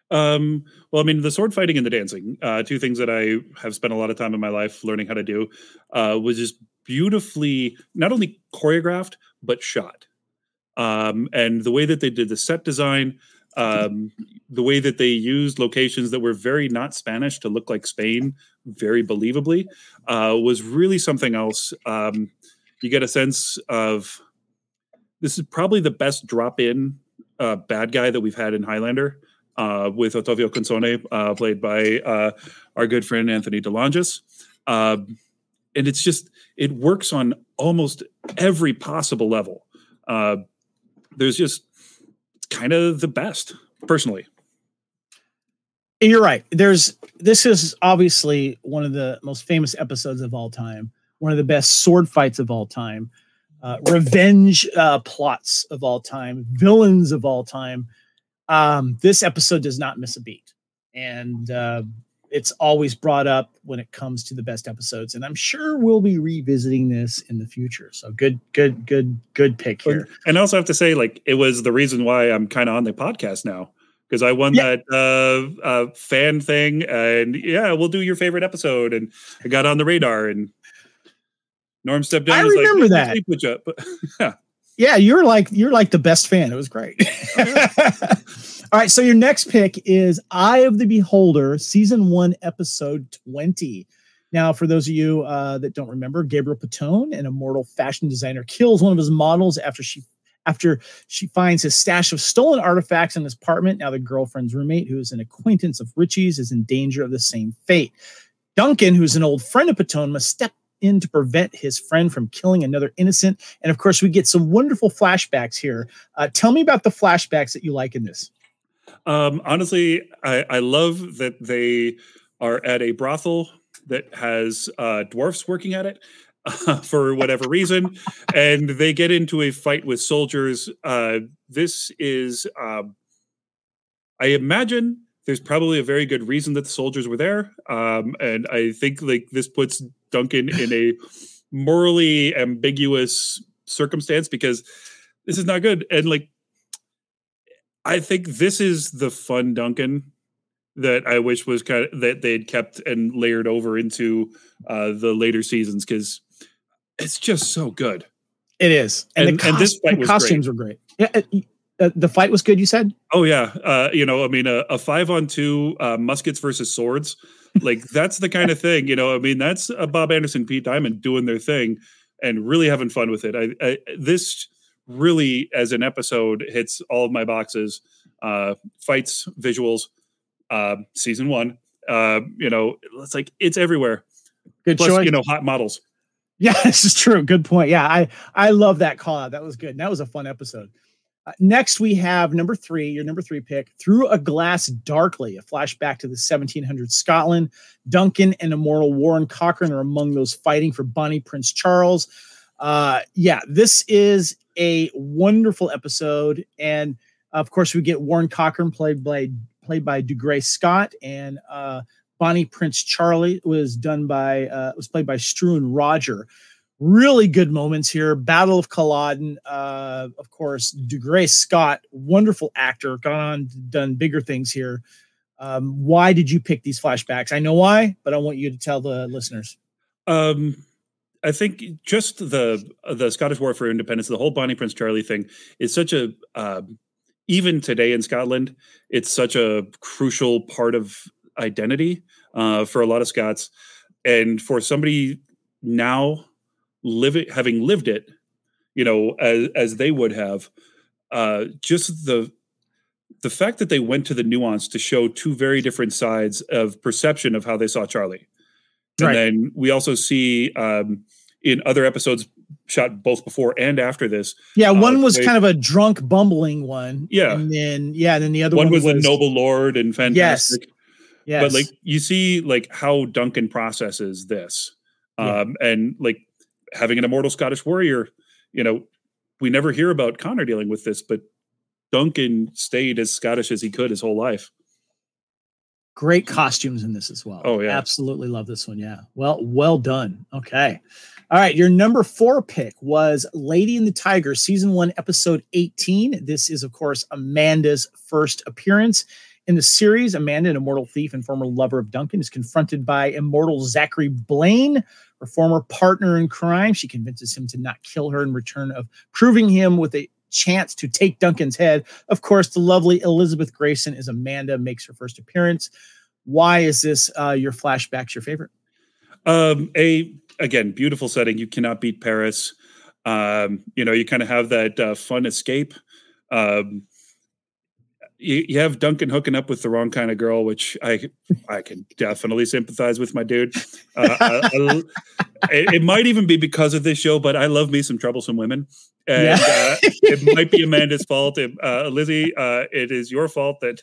Um, well, I mean, the sword fighting and the dancing, uh, two things that I have spent a lot of time in my life learning how to do, uh, was just beautifully not only choreographed but shot. Um, and the way that they did the set design, um, the way that they used locations that were very not Spanish to look like Spain, very believably, uh, was really something else. Um, you get a sense of this is probably the best drop in uh, bad guy that we've had in Highlander. Uh, with Ottavio Consone, uh, played by uh, our good friend Anthony DeLongis. Um, and it's just, it works on almost every possible level. Uh, there's just kind of the best, personally. You're right. There's this is obviously one of the most famous episodes of all time, one of the best sword fights of all time, uh, revenge uh, plots of all time, villains of all time. Um, this episode does not miss a beat, and uh, it's always brought up when it comes to the best episodes. And I'm sure we'll be revisiting this in the future. So good, good, good, good pick here. And I also have to say, like, it was the reason why I'm kind of on the podcast now because I won yeah. that uh, uh, fan thing, and yeah, we'll do your favorite episode, and I got on the radar, and Norm stepped in. I remember like, that. But, yeah, yeah, you're like you're like the best fan. It was great. All right, so your next pick is Eye of the Beholder, season one, episode twenty. Now, for those of you uh, that don't remember, Gabriel Piton, an immortal fashion designer, kills one of his models after she after she finds his stash of stolen artifacts in his apartment. Now, the girlfriend's roommate, who is an acquaintance of Richie's, is in danger of the same fate. Duncan, who's an old friend of Piton, must step in to prevent his friend from killing another innocent. And of course, we get some wonderful flashbacks here. Uh, tell me about the flashbacks that you like in this. Um, honestly, I, I love that they are at a brothel that has uh, dwarfs working at it uh, for whatever reason, and they get into a fight with soldiers. Uh, this is, um, I imagine, there's probably a very good reason that the soldiers were there, um, and I think like this puts Duncan in a morally ambiguous circumstance because this is not good, and like. I think this is the fun Duncan that I wish was kind of that they'd kept and layered over into uh, the later seasons because it's just so good. It is, and, and, and this fight was costumes great. were great. Yeah, uh, uh, the fight was good. You said? Oh yeah, uh, you know, I mean, a, a five on two uh, muskets versus swords, like that's the kind of thing. You know, I mean, that's a Bob Anderson, Pete Diamond doing their thing and really having fun with it. I, I this really, as an episode, hits all of my boxes. Uh, fights, visuals, uh, season one. Uh, you know, it's like it's everywhere. Good Plus, choice. you know, hot models. Yeah, this is true. Good point. Yeah, I I love that call out. That was good. That was a fun episode. Uh, next, we have number three, your number three pick, Through a Glass Darkly, a flashback to the 1700s Scotland. Duncan and immortal Warren Cochran are among those fighting for Bonnie Prince Charles. Uh, yeah, this is a wonderful episode. And of course, we get Warren Cochran played by played by Dougray Scott, and uh, Bonnie Prince Charlie was done by uh, was played by Struan Rodger. Really good moments here. Battle of Culloden, uh, of course. Dougray Scott, wonderful actor, gone on done bigger things here. Um, why did you pick these flashbacks? I know why, but I want you to tell the listeners. Um, I think just the the Scottish War for Independence, the whole Bonnie Prince Charlie thing is such a um, even today in Scotland, it's such a crucial part of identity uh, for a lot of Scots, and for somebody now living having lived it, you know, as as they would have, uh, just the the fact that they went to the nuance to show two very different sides of perception of how they saw Charlie. And then we also see um, in other episodes shot both before and after this. Yeah, one uh, was they, kind of a drunk, bumbling one. Yeah, and then yeah, and then the other one, one was, was a noble lord and fantastic. Yes, yes. But like you see, like how Duncan processes this, um, yeah. and like having an immortal Scottish warrior. You know, we never hear about Connor dealing with this, but Duncan stayed as Scottish as he could his whole life. Great costumes in this as well. Oh yeah, absolutely love this one. Yeah, well, well done. Okay, all right. Your number four pick was Lady and the Tiger, season one, episode eighteen. This is, of course, Amanda's first appearance in the series. Amanda, an immortal thief and former lover of Duncan, is confronted by immortal Zachary Blaine, her former partner in crime. She convinces him to not kill her in return of proving him with a chance to take Duncan's head. Of course, the lovely Elizabeth Gracen is Amanda, makes her first appearance. Why is this uh, your flashbacks your favorite? Um, a again, beautiful setting. You cannot beat Paris. Um, you know, you kind of have that uh, fun escape. Um, you, you, have Duncan hooking up with the wrong kind of girl, which I I can definitely sympathize with my dude. Uh, I, I, it, it, might even be because of this show, but I love me some troublesome women, and yeah. uh, it might be Amanda's fault. uh, Lizzie, uh, it is your fault that.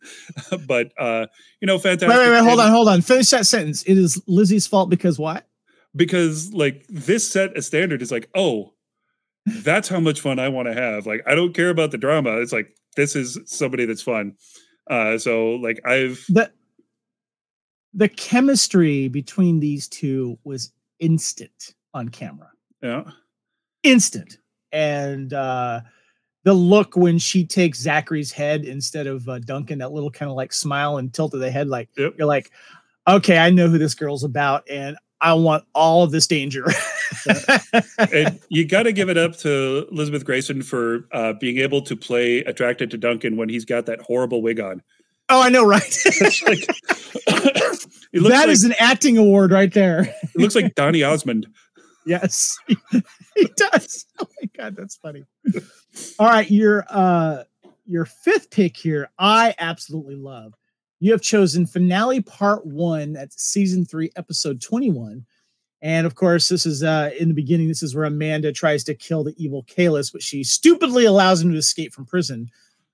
but uh, you know, fantastic. Wait, wait, wait, hold on, hold on. Finish that sentence. It is Lizzie's fault because what? Because like this set a standard is like, oh, that's how much fun I want to have. Like, I don't care about the drama. It's like this is somebody that's fun. Uh, so like I've the the chemistry between these two was instant on camera. Yeah. Instant. And uh the look when she takes Zachary's head instead of uh, Duncan, that little kind of like smile and tilt of the head, like yep. you're like, okay, I know who this girl's about, and I want all of this danger. and you got to give it up to Elizabeth Gracen for uh, being able to play attracted to Duncan when he's got that horrible wig on. Oh, I know, right? like, that like, is an acting award right there. it looks like Donny Osmond. Yes, he, he does. Oh my god, that's funny. All right, your uh your fifth pick here, I absolutely love you have chosen finale part one at season three, episode 21. And of course, this is uh, in the beginning. This is where Amanda tries to kill the evil Kahless, but she stupidly allows him to escape from prison.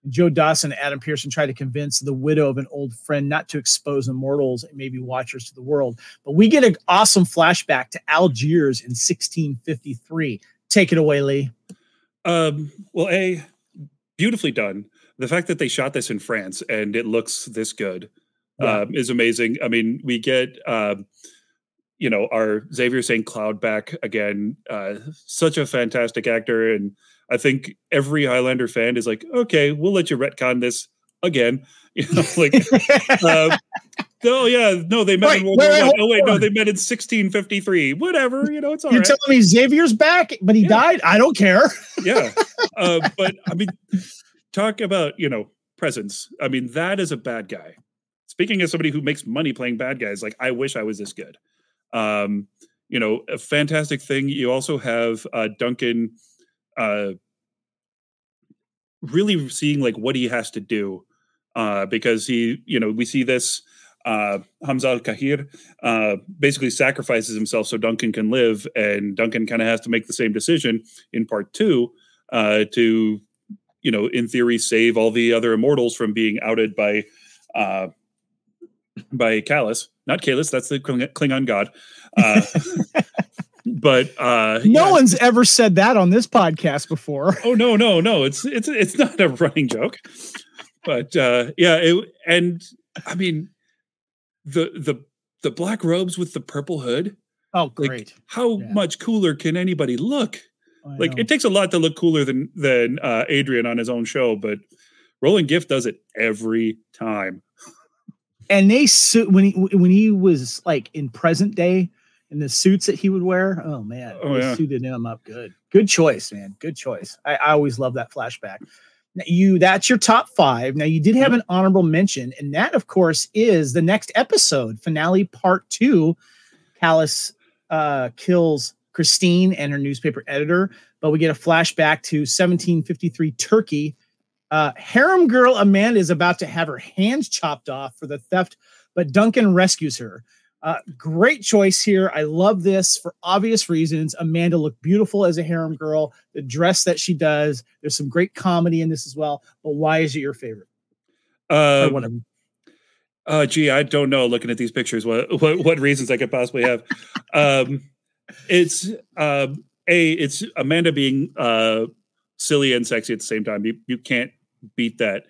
Joe Dawson and Adam Pearson try to convince the widow of an old friend not to expose immortals and maybe watchers to the world. But we get an awesome flashback to Algiers in 1653. Take it away, Lee. Um, well, A, beautifully done the fact that they shot this in France and it looks this good yeah. um, is amazing. I mean, we get um, you know our Xavier St. Cloud back again. Uh, such a fantastic actor, and I think every Highlander fan is like, okay, we'll let you retcon this again. You know, like. Oh yeah, no, they met wait, in World War One. Oh wait, no, they met in 1653. Whatever, you know, it's all You're right. telling me Xavier's back, but he yeah. died. I don't care. yeah, uh, but I mean, talk about you know presence. I mean, that is a bad guy. Speaking as somebody who makes money playing bad guys, like I wish I was this good. Um, you know, a fantastic thing. You also have uh, Duncan uh, really seeing like what he has to do uh, because he, you know, we see this uh, Hamza al Kahir uh, basically sacrifices himself so Duncan can live, and Duncan kind of has to make the same decision in part two uh, to you know, in theory, save all the other immortals from being outed by uh, by Kalas, not Kahless. That's the Klingon god. Uh, but uh, no yeah. one's ever said that on this podcast before. Oh no, no, no! It's it's it's not a running joke. But uh, yeah, it, and I mean the the the black robes with the purple hood. Oh, great! Like, how yeah. much cooler can anybody look? Like it takes a lot to look cooler than than uh, Adrian on his own show, but Roland Gift does it every time. and they suit when he when he was like in present day in the suits that he would wear. Oh man, Oh, they yeah. suited him up good. Good choice, man. Good choice. I, I always love that flashback. Now, you that's your top five. Now you did have an honorable mention, and that of course is the next episode finale part two. Kalas uh, kills Christine and her newspaper editor, but we get a flashback to 1753 Turkey. Uh, harem girl Amanda is about to have her hands chopped off for the theft, but Duncan rescues her. Uh, great choice here. I love this for obvious reasons. Amanda looked beautiful as a harem girl. The dress that she does, there's some great comedy in this as well. But why is it your favorite? Or Uh, whatever. uh, gee, I don't know. Looking at these pictures, what what, what reasons I could possibly have? um, it's um, a it's Amanda being uh, silly and sexy at the same time. You you can't beat that.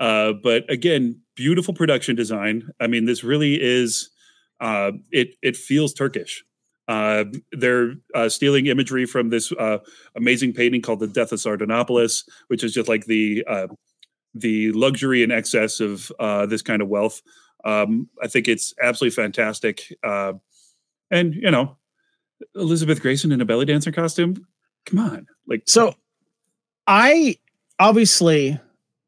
Uh, but again, beautiful production design. I mean, this really is. Uh, it it feels Turkish. Uh, they're uh, stealing imagery from this uh, amazing painting called "The Death of Sardanapalus," which is just like the uh, the luxury and excess of uh, this kind of wealth. Um, I think it's absolutely fantastic. Uh, and you know, Elizabeth Gracen in a belly dancer costume. Come on, like So I obviously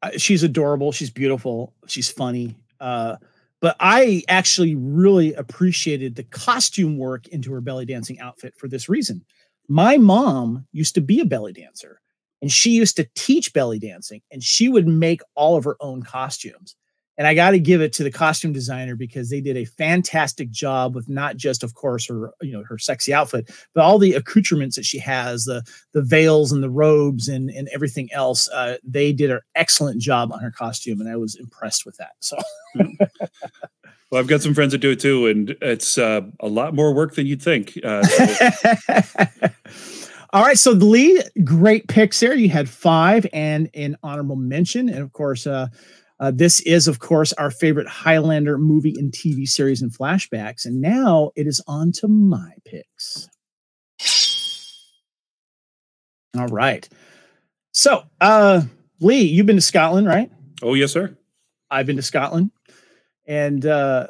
uh, she's adorable, she's beautiful, she's funny. Uh but I actually really appreciated the costume work into her belly dancing outfit for this reason. My mom used to be a belly dancer and she used to teach belly dancing and she would make all of her own costumes. And I got to give it to the costume designer because they did a fantastic job with not just, of course, her you know her sexy outfit, but all the accoutrements that she has, the the veils and the robes and and everything else. Uh, they did an excellent job on her costume, and I was impressed with that. So well, I've got some friends that do it too, and it's uh, a lot more work than you'd think. Uh, so- All right, so the lead, great picks there. You had five and an honorable mention, and of course, uh, uh, this is of course our favorite Highlander movie and TV series and flashbacks. And now it is on to my picks. All right, so uh, Lee, you've been to Scotland, right? oh yes, sir. I've been to Scotland, and uh,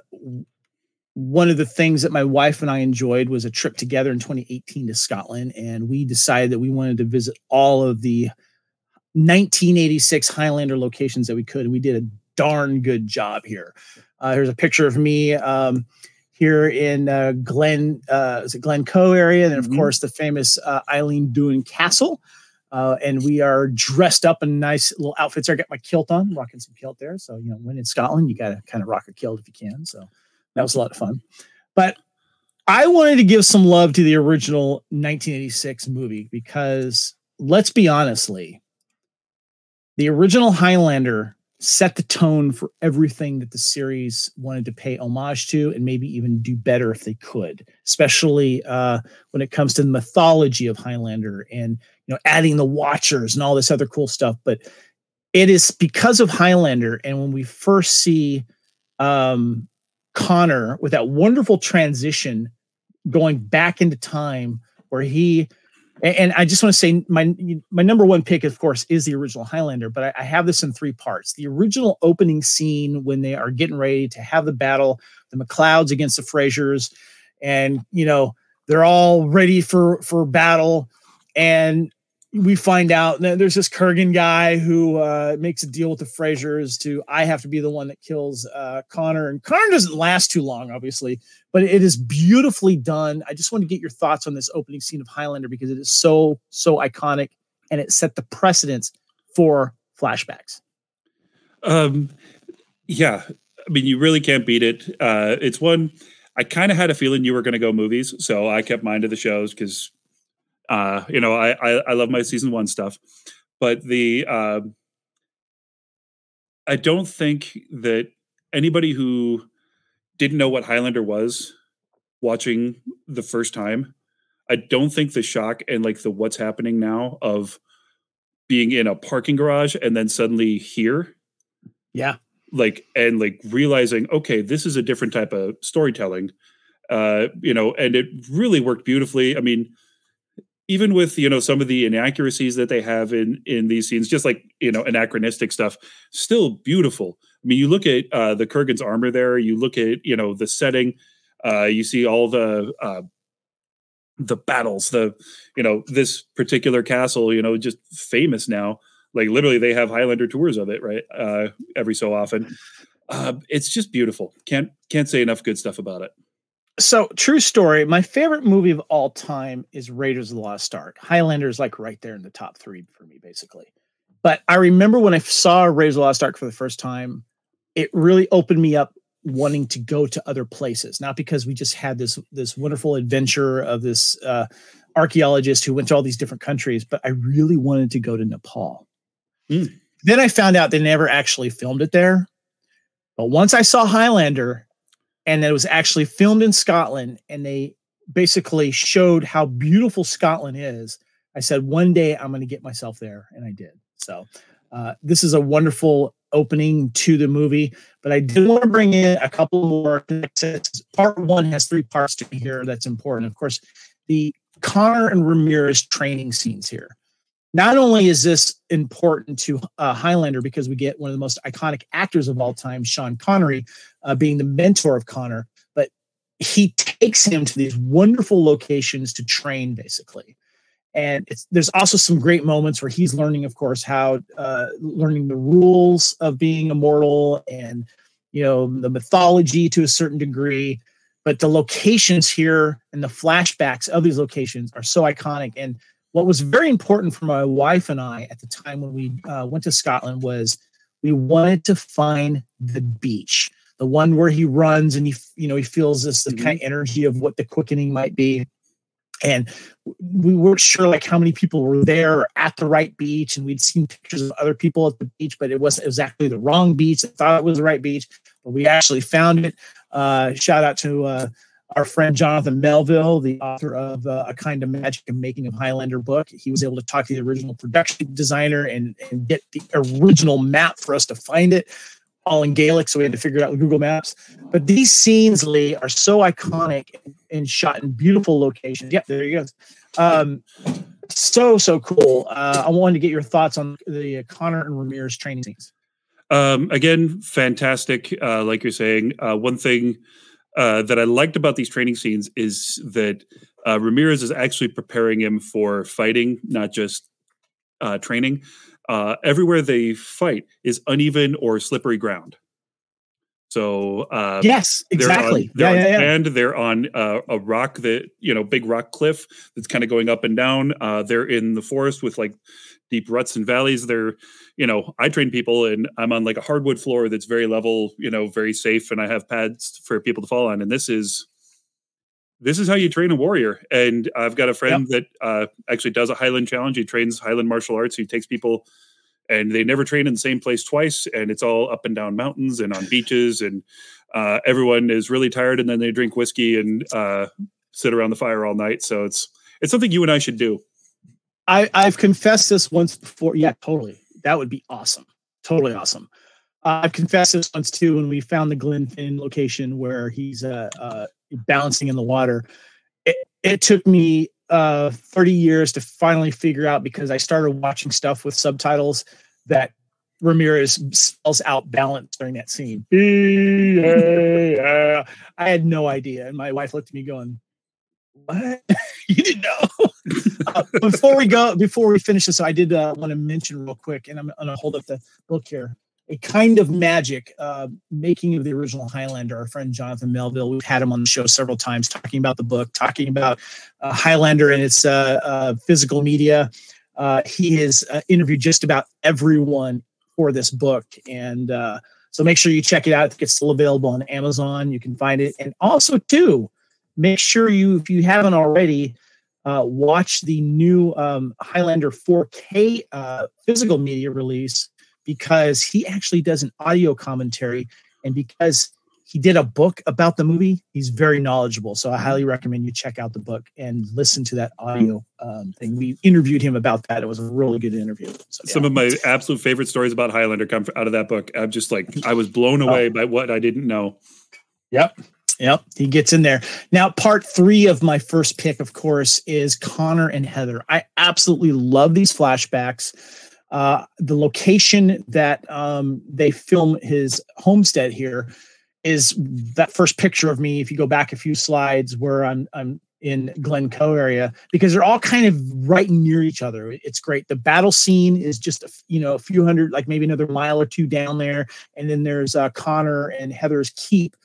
one of the things that my wife and I enjoyed was a trip together in 2018 to Scotland, and we decided that we wanted to visit all of the 1986 Highlander locations that we could. And we did a darn good job here. Uh, here's a picture of me um, here in uh, Glen, uh, is it Glencoe area, and of Mhm. course the famous uh, Eilean Donan Castle. Uh, and we are dressed up in nice little outfits. I got my kilt on, rocking some kilt there. So you know, when in Scotland, you got to kind of rock a kilt if you can. So that was a lot of fun. But I wanted to give some love to the original 1986 movie because let's be honest, Lee, the original Highlander set the tone for everything that the series wanted to pay homage to and maybe even do better if they could, especially uh, when it comes to the mythology of Highlander and you know adding the Watchers and all this other cool stuff. But it is because of Highlander, and when we first see um, Connor with that wonderful transition going back into time where he and, and I just want to say my my number one pick, of course, is the original Highlander, but I, I have this in three parts. The original opening scene when they are getting ready to have the battle, the MacLeods against the Frasers, and you know they're all ready for for battle, and we find out there's this Kurgan guy who uh, makes a deal with the Frasers to I have to be the one that kills uh, Connor, and Connor doesn't last too long, obviously, but it is beautifully done. I just want to get your thoughts on this opening scene of Highlander because it is so so iconic and it set the precedence for flashbacks. Um, yeah, I mean, you really can't beat it. Uh, it's one I kind of had a feeling you were going to go movies, so I kept mine to the shows because, uh, you know, I, I I love my season one stuff, but the uh, I don't think that anybody who didn't know what Highlander was watching the first time, I don't think the shock and like the what's happening now of being in a parking garage and then suddenly here Yeah. like and like realizing okay this is a different type of storytelling uh you know and it really worked beautifully i mean even with you know some of the inaccuracies that they have in in these scenes just like you know anachronistic stuff still beautiful I mean, you look at uh, the Kurgan's armor there. You look at you know the setting. Uh, you see all the uh, the battles. The you know this particular castle. You know, just famous now. Like literally, they have Highlander tours of it, right? Uh, every so often. Uh, it's just beautiful. Can't can't say enough good stuff about it. So, true story. My favorite movie of all time is Raiders of the Lost Ark. Highlander is like right there in the top three for me, basically. But I remember when I saw Raiders of the Lost Ark for the first time, it really opened me up wanting to go to other places. Not because we just had this this wonderful adventure of this uh, archaeologist who went to all these different countries, but I really wanted to go to Nepal. Mm. Then I found out they never actually filmed it there. But once I saw Highlander, and that it was actually filmed in Scotland, and they basically showed how beautiful Scotland is. I said, one day I'm going to get myself there, and I did. So, uh, this is a wonderful opening to the movie, but I did want to bring in a couple more. Part one has three parts to here that's important. Of course, the Connor and Ramirez training scenes here. Not only is this important to uh, Highlander because we get one of the most iconic actors of all time, Sean Connery, uh, being the mentor of Connor, but he takes him to these wonderful locations to train, basically. And there's also some great moments where he's learning, of course, how uh, learning the rules of being immortal and you know the mythology to a certain degree. But the locations here and the flashbacks of these locations are so iconic and what was very important for my wife and I at the time when we uh, went to Scotland was we wanted to find the beach, the one where he runs and he, you know, he feels this the mm-hmm. kind of energy of what the quickening might be. And we weren't sure like how many people were there at the right beach, and we'd seen pictures of other people at the beach, but it wasn't exactly the wrong beach. I thought it was the right beach, but we actually found it. Uh, shout out to uh, our friend Jonathan Melville, the author of uh, A Kind of Magic and Making of Highlander book, he was able to talk to the original production designer and, and get the original map for us to find it, all in Gaelic. So we had to figure it out with Google Maps. But these scenes, Lee, are so iconic and shot in beautiful locations. Yep, there you go. Um, so, so cool. Uh, I wanted to get your thoughts on the Connor and Ramirez training scenes. Um, again, fantastic. Uh, like you're saying, uh, one thing uh, that I liked about these training scenes is that uh, Ramirez is actually preparing him for fighting, not just uh, training. Uh, everywhere they fight is uneven or slippery ground. So uh, yes, exactly. They're on, they're yeah, on, yeah, and they're on uh, a rock that you know, big rock cliff that's kind of going up and down. Uh, they're in the forest with like deep ruts and valleys. They're, you know, I train people and I'm on like a hardwood floor that's very level, you know, very safe, and I have pads for people to fall on. And this is this is how you train a warrior. And I've got a friend yep. that uh, actually does a Highland challenge. He trains Highland martial arts. He takes people and they never train in the same place twice and it's all up and down mountains and on beaches and uh, everyone is really tired and then they drink whiskey and uh, sit around the fire all night so it's it's something you and i should do i i've confessed this once before. Yeah totally. That would be awesome. Totally awesome. Uh, i've confessed this once too when we found the Glenfinnan location where he's uh, uh, balancing in the water. It, it took me uh 30 years to finally figure out because I started watching stuff with subtitles that Ramirez spells out balance during that scene. I had no idea. And my wife looked at me going, What? you didn't know? uh, before we go, before we finish this, I did uh, want to mention real quick, and I'm going to hold up the book here a kind of magic uh, making of the original Highlander. Our friend Jonathan Melville, we've had him on the show several times talking about the book, talking about uh, Highlander and its uh, uh physical media. He has interviewed just about everyone for this book, and so make sure you check it out. It's still available on Amazon. You can find it, and also too, make sure you, if you haven't already. watch the new um, Highlander 4K physical media release because he actually does an audio commentary and because he did a book about the movie he's very knowledgeable so i highly recommend you check out the book and listen to that audio um, thing we interviewed him about that it was a really good interview so, yeah. some of my absolute favorite stories about highlander come out of that book i'm just like i was blown oh. away oh. by what i didn't know yep Yep, he gets in there. Now, part three of my first pick, of course, is Connor and Heather. I absolutely love these flashbacks Uh, the location that um, they film his homestead here is that first picture of me. If you go back a few slides, where I'm I'm in Glencoe area because they're all kind of right near each other. It's great. The battle scene is just a, you know a few hundred, like maybe another mile or two down there, and then there's uh, Connor and Heather's keep,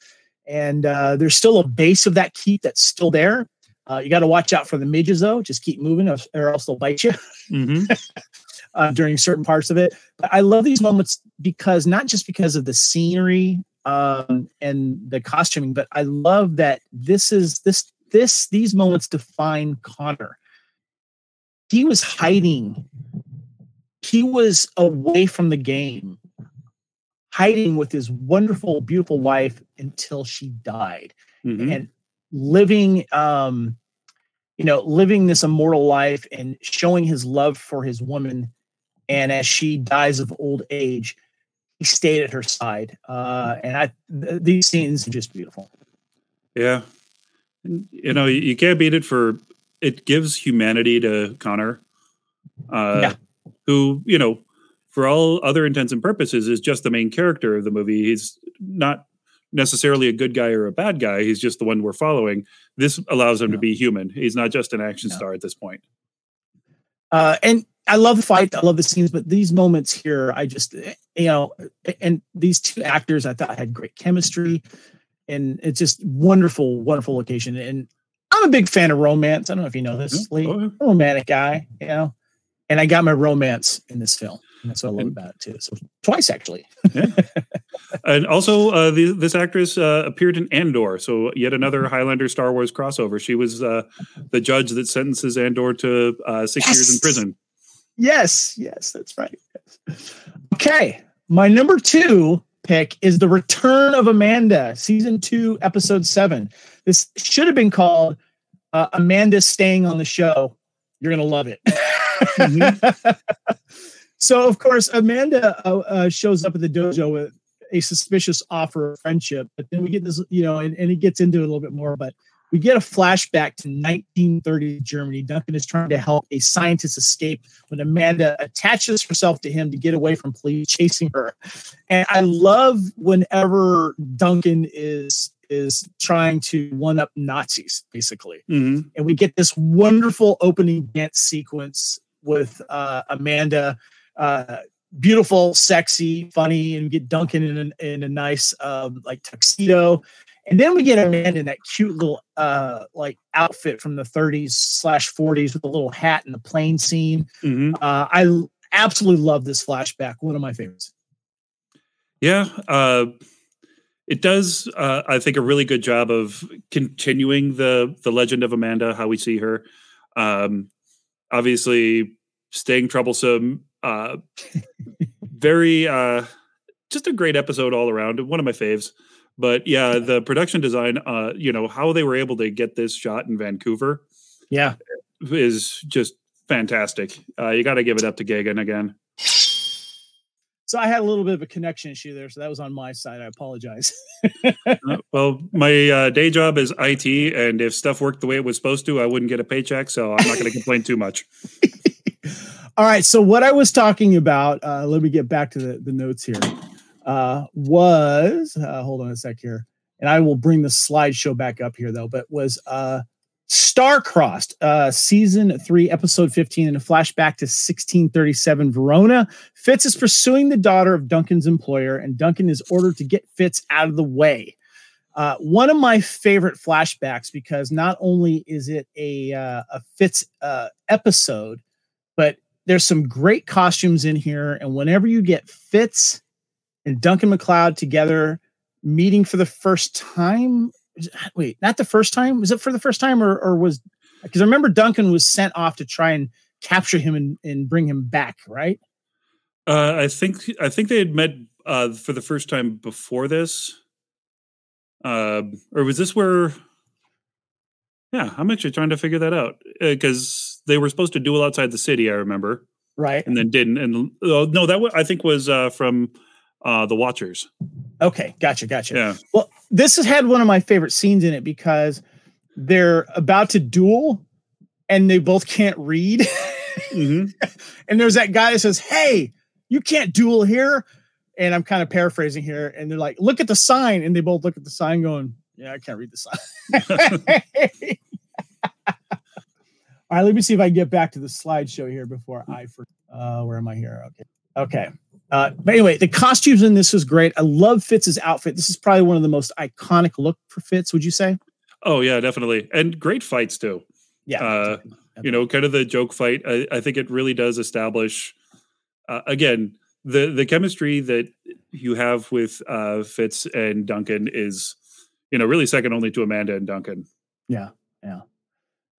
and uh, there's still a base of that keep that's still there. Uh, you got to watch out for the midges though. Just keep moving, or else they'll bite you. Mm-hmm. uh, during certain parts of it, but I love these moments because not just because of the scenery um, and the costuming, but I love that this is this this these moments define Connor. He was hiding. He was away from the game, hiding with his wonderful, beautiful wife until she died, mm-hmm. and living, um, you know, living this immortal life and showing his love for his woman. And as she dies of old age, he stayed at her side. Uh, and I, th- these scenes are just beautiful. Yeah, you know, you can't beat it for it gives humanity to Connor, uh, yeah. who you know, for all other intents and purposes, is just the main character of the movie. He's not necessarily a good guy or a bad guy. He's just the one we're following. This allows him to be human. He's not just an action star at this point. Uh, and I love the fight. I love the scenes, but these moments here, I just, you know, and these two actors, I thought had great chemistry and it's just wonderful, wonderful location. And I'm a big fan of romance. I don't know if you know this, Lee. Oh, romantic guy, you know. And I got my romance in this film. That's what I love and, about it too. So twice actually. yeah. And also, uh, the, this actress uh, appeared in Andor, so yet another Highlander Star Wars crossover. She was uh, the judge that sentences Andor to uh, six yes! years in prison. Yes, yes, that's right. Yes. Okay, my number two pick is The Return of Amanda, season two, episode seven. This should have been called uh, Amanda Staying on the Show. You're going to love it. mm-hmm. so, of course, Amanda uh, uh, shows up at the dojo with a suspicious offer of friendship, but then we get this, you know, and, and he gets into it a little bit more, but we get a flashback to 1930 Germany. Duncan is trying to help a scientist escape when Amanda attaches herself to him to get away from police chasing her. And I love whenever Duncan is is trying to one up Nazis, basically. Mm-hmm. And we get this wonderful opening dance sequence with uh, Amanda. Uh, beautiful, sexy, funny, and get Duncan in a, in a nice um, like tuxedo. And then we get Amanda in that cute little uh like outfit from the 30s slash 40s with a little hat and the plane scene. Mm-hmm. Uh, I absolutely love this flashback. One of my favorites. Yeah, uh, it does. Uh, I think a really good job of continuing the the legend of Amanda, how we see her. Um, obviously, staying troublesome. Uh, very, uh, just a great episode all around. One of my faves. But yeah, the production design, uh, you know, how they were able to get this shot in Vancouver, yeah, is just fantastic. Uh, you got to give it up to Geaghan again. So I had a little bit of a connection issue there, so that was on my side. I apologize. uh, well, my uh, day job is IT, and if stuff worked the way it was supposed to, I wouldn't get a paycheck. So I'm not going to complain too much. All right. So what I was talking about, uh, let me get back to the, the notes here uh, was uh, hold on a sec here, and I will bring the slideshow back up here though. But was uh, Star-Crossed, uh, season three, episode fifteen, in a flashback to 1637 Verona. Fitz is pursuing the daughter of Duncan's employer, and Duncan is ordered to get Fitz out of the way. Uh, one of my favorite flashbacks because not only is it a uh, a Fitz uh, episode, but there's some great costumes in here, and whenever you get Fitz and Duncan MacLeod together meeting for the first time. Wait, not the first time. Was it for the first time, or or was because I remember Duncan was sent off to try and capture him and, and bring him back, right? Uh, I think I think they had met uh, for the first time before this, uh, or was this where? Yeah, I'm actually trying to figure that out because uh, they were supposed to duel outside the city. I remember, right, and then didn't. And oh, no, that w- I think was uh, from uh, the Watchers. Okay, gotcha, gotcha. Yeah. Well, this has had one of my favorite scenes in it because they're about to duel and they both can't read. Mm-hmm. and there's that guy that says, "Hey, you can't duel here." And I'm kind of paraphrasing here, and they're like, "Look at the sign," and they both look at the sign, going, "Yeah, I can't read the sign." All right, let me see if I can get back to the slideshow here before I forget. Uh, where am I here? Okay. Okay. Uh, but anyway, the costumes in this was great. I love Fitz's outfit. This is probably one of the most iconic look for Fitz. Would you say? Oh yeah, definitely, and great fights too. Yeah, uh, you know, kind of the joke fight. I, I think it really does establish, uh, again, the the chemistry that you have with uh, Fitz and Duncan is, you know, really second only to Amanda and Duncan. Yeah, yeah.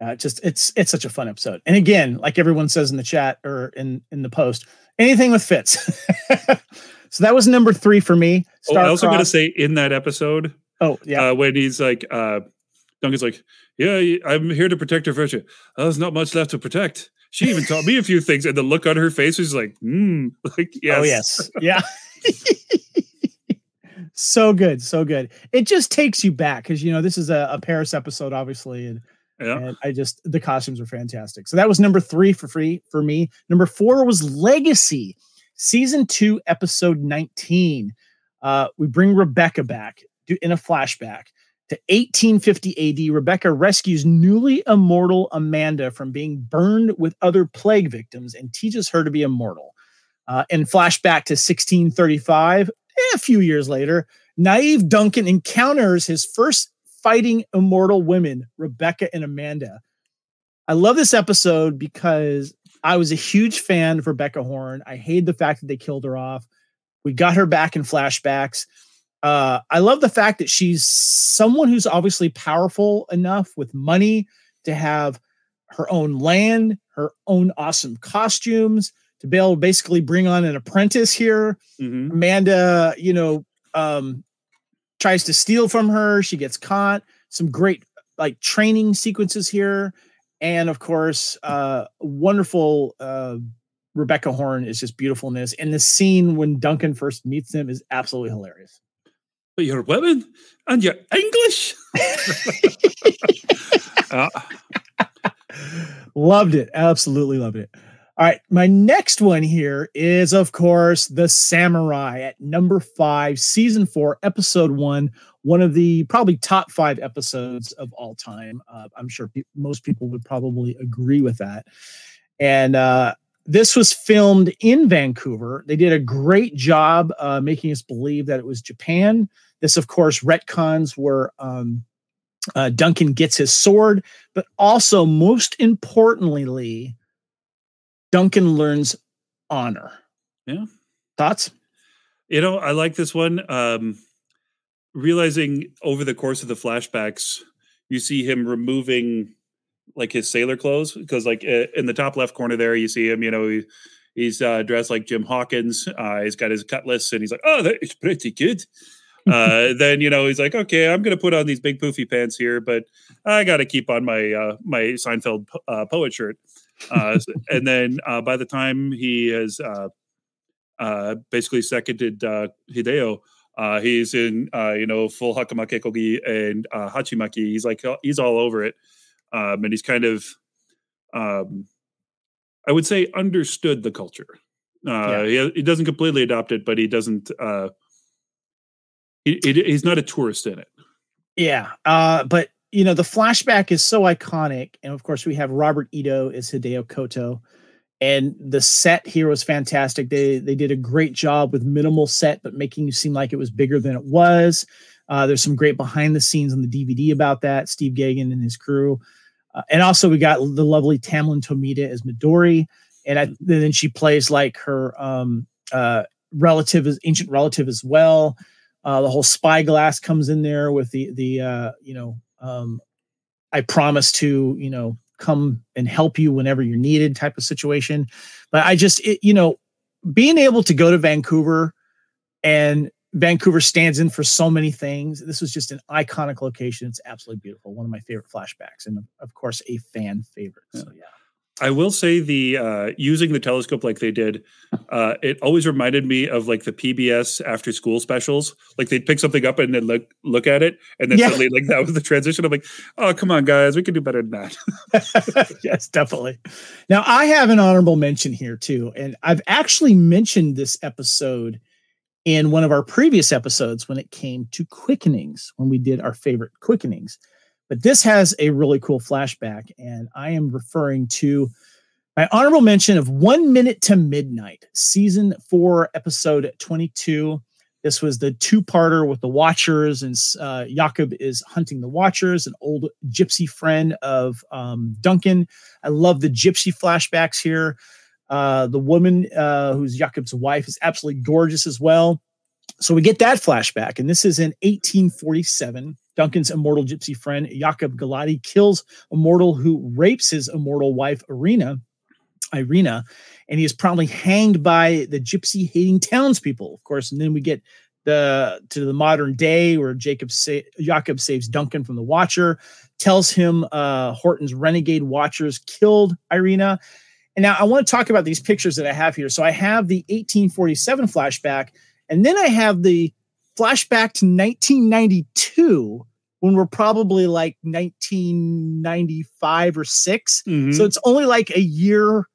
Uh, just it's it's such a fun episode. And again, like everyone says in the chat or in in the post, anything with Fitz. so that was number three for me. Star oh, I also got to say in that episode. Oh yeah, uh, when he's like, uh, Duncan's like, yeah, I'm here to protect her virtue. Oh, there's not much left to protect. She even taught me a few things, and the look on her face was like, hmm, like yes, oh yes, yeah. so good, so good. It just takes you back because you know this is a, a Paris episode, obviously, and yeah. And I just the costumes are fantastic. So that was number three for free for me. Number four was Legacy, season two, episode 19. Uh, we bring Rebecca back in a flashback to 1850 AD. Rebecca rescues newly immortal Amanda from being burned with other plague victims and teaches her to be immortal. Uh, and flashback to 1635, eh, a few years later, naive Duncan encounters his first fighting immortal women, Rebecca and Amanda. I love this episode because I was a huge fan of Rebecca Horne. I hate the fact that they killed her off. We got her back in flashbacks. Uh, I love the fact that she's someone who's obviously powerful enough with money to have her own land, her own awesome costumes, to be able to basically bring on an apprentice here. Mm-hmm. Amanda, you know, um, tries to steal from her. She gets caught. Some great like training sequences here, and of course, uh, wonderful. Uh, Rebecca Horne is just beautiful in this, and the scene when Duncan first meets him is absolutely hilarious. But you're women and you're English. uh. Loved it. Absolutely loved it. All right, my next one here is, of course, The Samurai at number five, season four, episode one. One of the probably top five episodes of all time. Uh, I'm sure pe- most people would probably agree with that. And uh, this was filmed in Vancouver. They did a great job uh, making us believe that it was Japan. This, of course, retcons were. um, uh, Duncan gets his sword, but also, most importantly, Duncan learns honor. Yeah. Thoughts? You know, I like this one. Um, realizing over the course of the flashbacks, you see him removing like his sailor clothes because, like, in the top left corner there, you see him. You know, he, he's uh, dressed like Jim Hawkins. Uh, he's got his cutlass, and he's like, "Oh, that is pretty good." uh, then you know he's like, "Okay, I'm going to put on these big poofy pants here, but I got to keep on my uh, my Seinfeld uh, poet shirt." Uh, and then uh, by the time he has uh, uh basically seconded uh, Hideo, uh, he's in you know full hakama keikogi and hachimaki. He's like he's all over it, um, and he's kind of, um, I would say, understood the culture. Yeah. He, he, doesn't completely adopt it, but he doesn't. He, he's not a tourist in it. Yeah, but you know, the flashback is so iconic. And of course, we have Robert Ito as Hideo Koto. And the set here was fantastic. They they did a great job with minimal set, but making you seem like it was bigger than it was. Uh, there's some great behind the scenes on the DVD about that. Steve Geaghan and his crew, uh, and also we got the lovely Tamlyn Tomita as Midori, and I, then she plays like her um, uh, relative, ancient relative as well. Uh, the whole spyglass comes in there with the the uh, you know um, I promise to, you know, come and help you whenever you're needed type of situation. But I just, it, you know, being able to go to Vancouver and Vancouver stands in for so many things. This was just an iconic location. It's absolutely beautiful. One of my favorite flashbacks, and of course, a fan favorite. So yeah. I will say the uh, using the telescope like they did, uh, it always reminded me of like the PBS after school specials. Like they'd pick something up and then look look at it, and then Yeah. suddenly like that was the transition. I'm like, oh come on guys, we can do better than that. yes, definitely. Now, I have an honorable mention here too, and I've actually mentioned this episode in one of our previous episodes when it came to quickenings, when we did our favorite quickenings. But this has a really cool flashback, and I am referring to my honorable mention of One Minute to Midnight, season four, episode 22. This was the two parter with the Watchers, and uh, Jakob is hunting the Watchers, an old gypsy friend of um, Duncan. I love the gypsy flashbacks here. Uh, the woman uh, who's Jakob's wife is absolutely gorgeous as well. So we get that flashback, and this is in 1847. Duncan's immortal gypsy friend Jakob Galati kills a mortal who rapes his immortal wife Irina, Irina, and he is promptly hanged by the gypsy hating townspeople. Of course, and then we get the to the modern day where Jacob sa- Jakob saves Duncan from the Watcher, tells him uh, Horton's renegade Watchers killed Irina. And now I want to talk about these pictures that I have here. So I have the 1847 flashback, and then I have the flashback to 1992 when we're probably like 1995 or 6 Mhm. so it's only like a year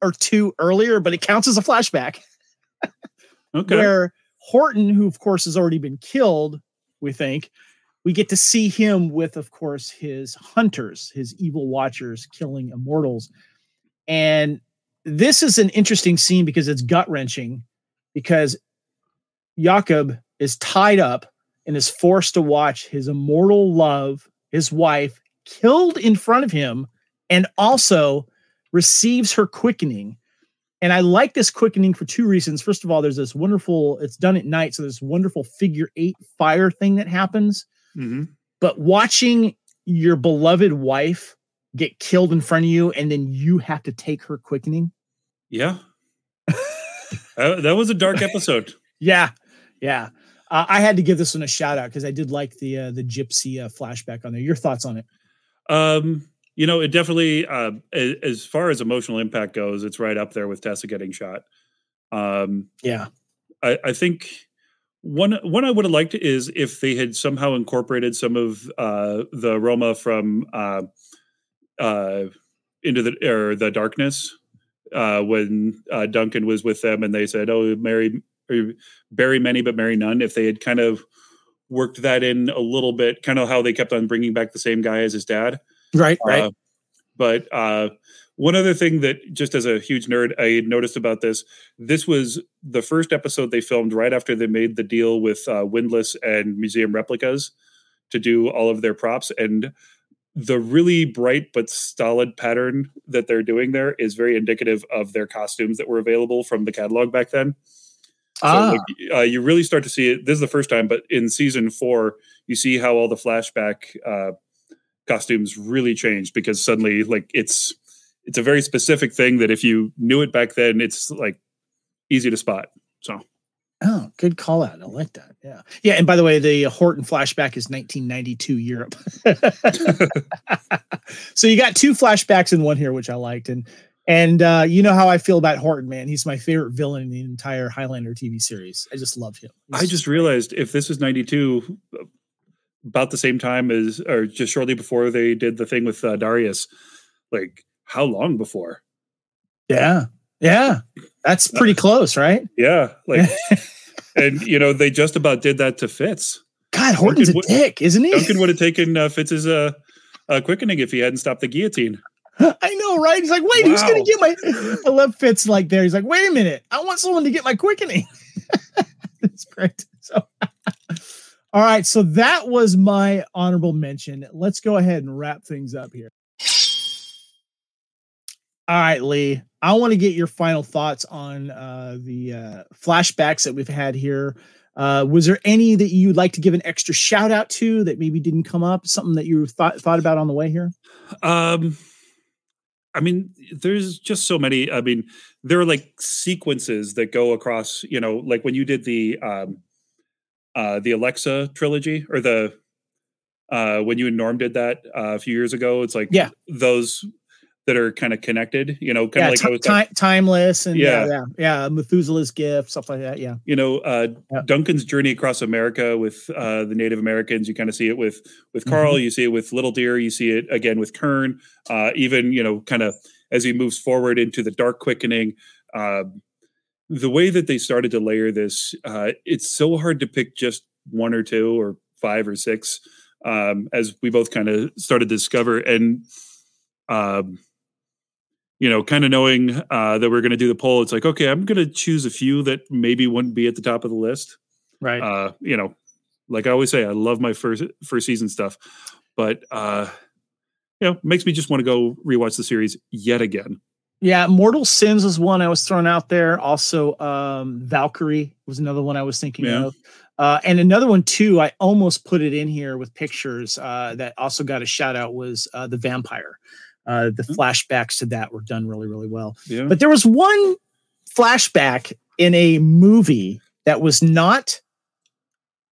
or two earlier but it counts as a flashback. Okay, where horton who of course has already been killed we think we get to see him with of course his hunters his evil watchers killing immortals. And this is an interesting scene because it's gut wrenching because Jakob is tied up and is forced to watch his immortal love, his wife, killed in front of him, and also receives her quickening. And I like this quickening for two reasons. First of all, there's this wonderful, it's done at night. So there's this wonderful figure eight fire thing that happens. Mhm. But watching your beloved wife get killed in front of you and then you have to take her quickening. yeah, Uh, that was a dark episode. Yeah. Yeah. Uh, I had to give this one a shout out because I did like the uh, the gypsy uh, flashback on there. Your thoughts on it? Um, you know, it definitely, uh, as far as emotional impact goes, it's right up there with Tessa getting shot. Um, Yeah. I, I think one one I would have liked is if they had somehow incorporated some of uh, the Roma from uh, uh, into the or the darkness uh, when uh, Duncan was with them and they said, "Oh, marry or bury many but marry none." If they had kind of worked that in a little bit, kind of how they kept on bringing back the same guy as his dad. Right. Right. Uh, but uh, one other thing that, just as a huge nerd, I had noticed about this this was the first episode they filmed right after they made the deal with uh, Windlass and Museum Replicas to do all of their props. And the really bright but stolid pattern that they're doing there is very indicative of their costumes that were available from the catalog back then. So ah. uh, you really start to see it. This is the first time, but in season four, you see how all the flashback uh, costumes really changed because suddenly, like it's it's a very specific thing that if you knew it back then, it's like easy to spot. So Oh, good call out. I like that. Yeah. Yeah. And by the way, the Horton flashback is 1992 Europe. so you got two flashbacks in one here, which I liked. And and uh, you know how I feel about Horton, man. He's my favorite villain in the entire Highlander TV series. I just love him. He's I just realized if this was '92, about the same time as, or just shortly before they did the thing with uh, Darius, like how long before? Yeah. Yeah. That's pretty close, right? Yeah, like, and you know they just about did that to Fitz. God, Horton's a would- dick, isn't he? Duncan would have taken uh, Fitz's uh, uh, quickening if he hadn't stopped the guillotine. I know, right? He's like, wait, who's gonna get my I love Fitz like there. He's like, wait a minute, I want someone to get my quickening. That's great. So all right, so that was my honorable mention. Let's go ahead and wrap things up here. All right, Lee. I want to get your final thoughts on uh, the uh, flashbacks that we've had here. Uh, was there any that you'd like to give an extra shout out to that maybe didn't come up? Something that you thought thought about on the way here? Um, I mean, there's just so many. I mean, there are like sequences that go across. You know, like when you did the um, uh, the Alexa trilogy or the uh, when you and Norm did that uh, a few years ago. It's like Yeah. those that are kind of connected. You know, kind yeah, of like I was ti- timeless and yeah, Yeah. yeah, yeah, Methuselah's gift, stuff like that. Yeah, you know uh, Yeah. Duncan's journey across America with uh, the Native Americans. You kind of see it with with Carl. Mm-hmm. You see it with Little Deer. You see it again with Kern. Uh, even you know, kind of as he moves forward into the Dark Quickening. Uh, the way that they started to layer this, uh, it's so hard to pick just one or two or five or six, um, as we both kind of started to discover. And um, you know, kind of knowing uh, that we're going to do the poll, it's like, okay, I'm going to choose a few that maybe wouldn't be at the top of the list. right. Uh, you know, like I always say, I love my first first season stuff, but uh, you know, makes me just want to go rewatch the series yet again. Yeah, Mortal Sins was one I was throwing out there. Also, um, Valkyrie was another one I was thinking Yeah. of. Uh, and another one too, I almost put it in here with pictures uh, that also got a shout out was uh, the Vampire. Uh, the Mhm. flashbacks to that were done really, really well. Yeah, But there was one flashback in a movie that was not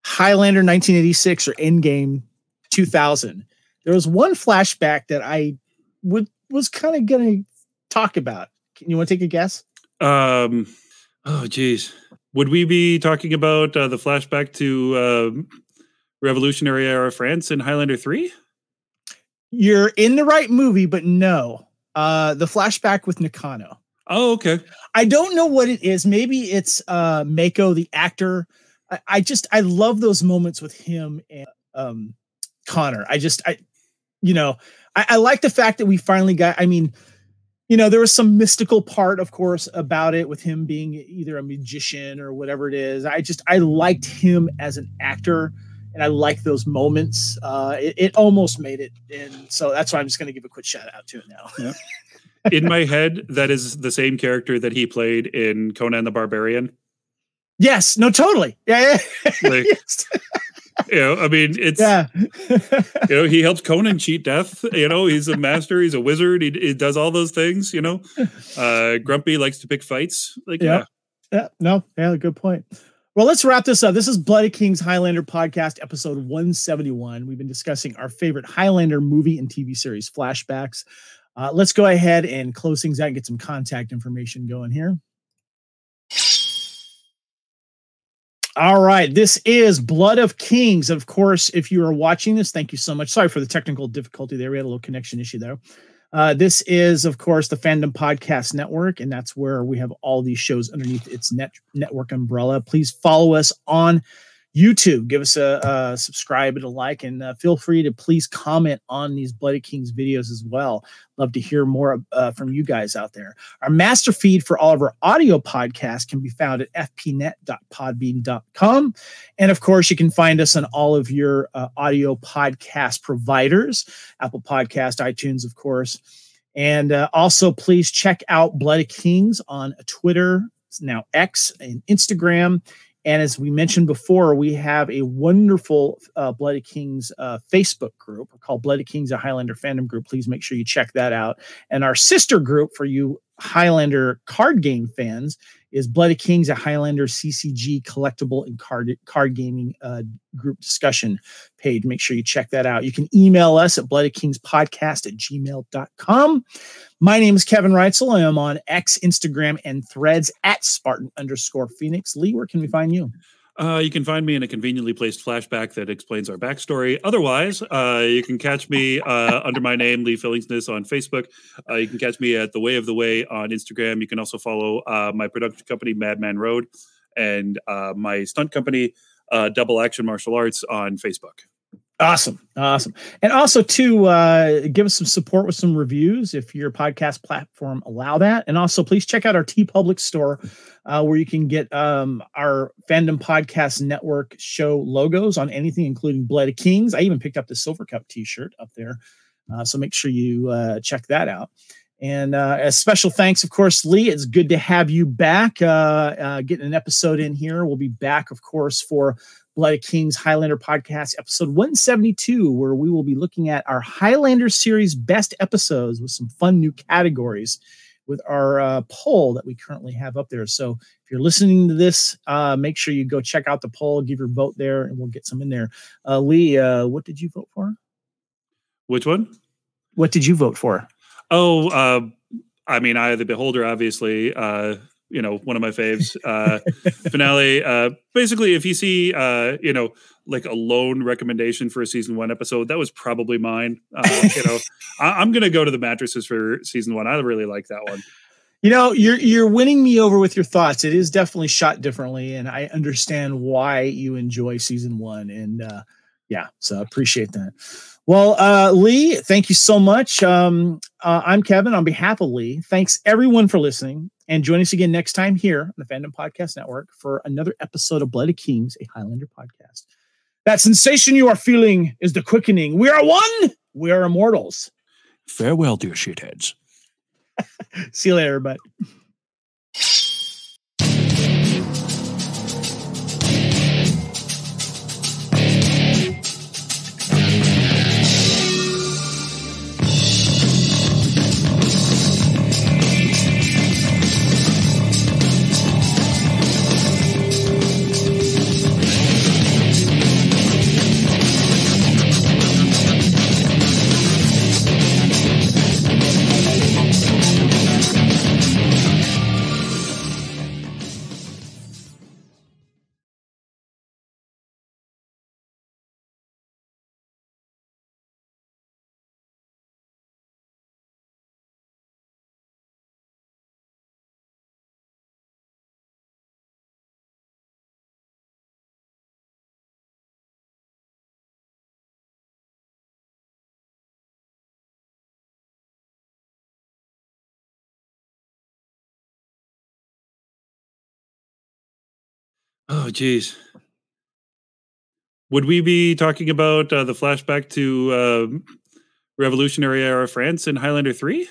Highlander 1986 or Endgame 2000. There was one flashback that I would was kind of going to talk about. Can you want to take a guess? Um, oh, geez. Would we be talking about uh, the flashback to um, Revolutionary Era France in Highlander 3? You're in the right movie, but no. Uh, the flashback with Nakano. Oh, okay. I don't know what it is. Maybe it's uh Mako, the actor. I, I just I love those moments with him and um Connor. I just I you know, I, I like the fact that we finally got I mean, you know, there was some mystical part, of course, about it with him being either a magician or whatever it is. I just I liked him as an actor and I like those moments. Uh it, it almost made it. And so that's why I'm just gonna give a quick shout out to it now. In my head, that is the same character that he played in Conan the Barbarian. Yes, no, totally. Yeah, yeah. Like, Yes. You know, I mean, it's yeah. you know he helps Conan cheat death. You know, he's a master. He's a wizard. He, he does all those things. You know, uh, Grumpy likes to pick fights. Like, Yeah. yeah, yeah, no, yeah, good point. Well, let's wrap this up. This is Blood of Kings Highlander podcast, episode 171. We've been discussing our favorite Highlander movie and TV series flashbacks. Uh, let's go ahead and close things out and get some contact information going here. All right, this is Blood of Kings. Of course, if you are watching this, thank you so much. Sorry for the technical difficulty there. We had a little connection issue there. Uh, this is, of course, the Fandom Podcast Network, and that's where we have all these shows underneath its net network umbrella. Please follow us on YouTube. Give us a, a subscribe and a like, and uh, feel free to please comment on these Blood of Kings videos as well. Love to hear more uh, from you guys out there. Our master feed for all of our audio podcasts can be found at fpnet.podbean.com. And of course, you can find us on all of your uh, audio podcast providers Apple Podcast, iTunes, of course. And uh, also, please check out Blood of Kings on Twitter, now X, and Instagram. And as we mentioned before, we have a wonderful uh, Blood of Kings uh, Facebook group called Blood of Kings, a Highlander fandom group. Please make sure you check that out. And our sister group for you Highlander card game fans is Blood of Kings, a Highlander CCG collectible and card card gaming uh, group discussion page. Make sure you check that out. You can email us at bloodofkingspodcast at gmail.com. My name is Kevin Reitzel. I am on X, Instagram, and threads at Spartan underscore Phoenix. Lee, where can we find you? Uh, you can find me in a conveniently placed flashback that explains our backstory. Otherwise, uh, you can catch me uh, under my name, Lee Fillingsness, on Facebook. Uh, you can catch me at The Way of the Way on Instagram. You can also follow uh, my production company, Madman Road, and uh, my stunt company, Double Action Martial Arts, on Facebook. Awesome. Awesome. And also to uh, give us some support with some reviews if your podcast platform allow that. And also please check out our TeePublic store uh, where you can get um, our fandom podcast network show logos on anything, including Blood of Kings. I even picked up the Silver Cup t-shirt up there. Uh, so make sure you uh, check that out. And uh, a special thanks, of course, Lee. It's good to have you back. Uh, uh, getting an episode in here. We'll be back, of course, for Blood of Kings Highlander podcast, episode 172, where we will be looking at our Highlander series best episodes with some fun new categories with our uh, poll that we currently have up there. So if you're listening to this, uh, make sure you go check out the poll, give your vote there, and we'll get some in there. Uh, Lee, uh, what did you vote for? Which one? What did you vote for? Oh, uh, I mean, Eye of the Beholder, obviously. Uh, you know, one of my faves. Uh, finale. Uh, basically, if you see, uh, you know, like a lone recommendation for a season one episode, that was probably mine. Uh, you know, I, am gonna go to the mattresses for season one. I really like that one. You know, you're you're winning me over with your thoughts. It is definitely shot differently, and I understand why you enjoy season one. And uh, yeah, so I appreciate that. Well, uh, Lee, thank you so much. Um, uh, I'm Kevin. On behalf of Lee, thanks everyone for listening, and join us again next time here on the Fandom Podcast Network for another episode of Blood of Kings, a Highlander podcast. That sensation you are feeling is the quickening. We are one. We are immortals. Farewell, dear shitheads. See you later, everybody. Oh, geez. Would we be talking about uh, the flashback to uh, Revolutionary Era France in Highlander 3?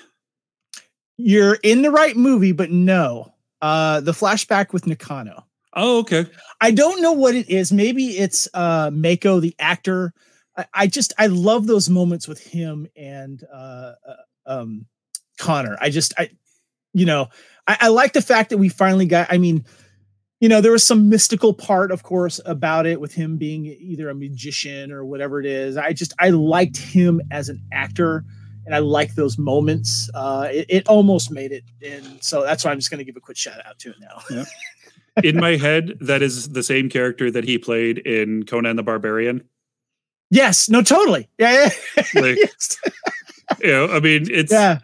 You're in the right movie, but no. Uh, the flashback with Nakano. Oh, okay. I don't know what it is. Maybe it's uh, Mako, the actor. I, I just I love those moments with him and uh, uh, um, Connor. I just I, you know, I, I like the fact that we finally got. I mean, you know, there was some mystical part, of course, about it with him being either a magician or whatever it is. I just I liked him as an actor, and I like those moments. Uh, it, it almost made it, and so that's why I'm just going to give a quick shout out to it now. Yeah. in my head, that is the same character that he played in Conan the Barbarian. Yes, no, totally. Yeah, yeah. Like, yes you know, I mean, it's yeah.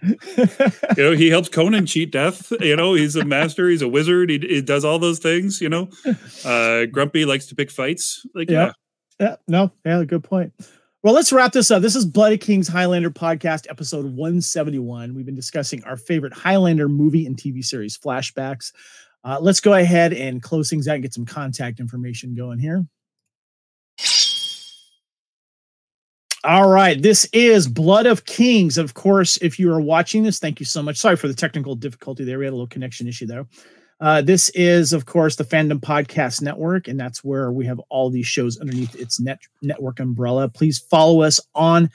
you know, he helps Conan cheat death. You know, he's a master. He's a wizard. He, he does all those things. You know, uh, Grumpy likes to pick fights. Like, yeah, yeah, yeah no, yeah, good point. Well, let's wrap this up. This is Blood of Kings Highlander podcast, episode 171. We've been discussing our favorite Highlander movie and TV series flashbacks. Uh, let's go ahead and close things out and get some contact information going here. All right. This is Blood of Kings. Of course, if you are watching this, thank you so much. Sorry for the technical difficulty there. We had a little connection issue there. Uh, this is, of course, the Fandom Podcast Network, and that's where we have all these shows underneath its net network umbrella. Please follow us on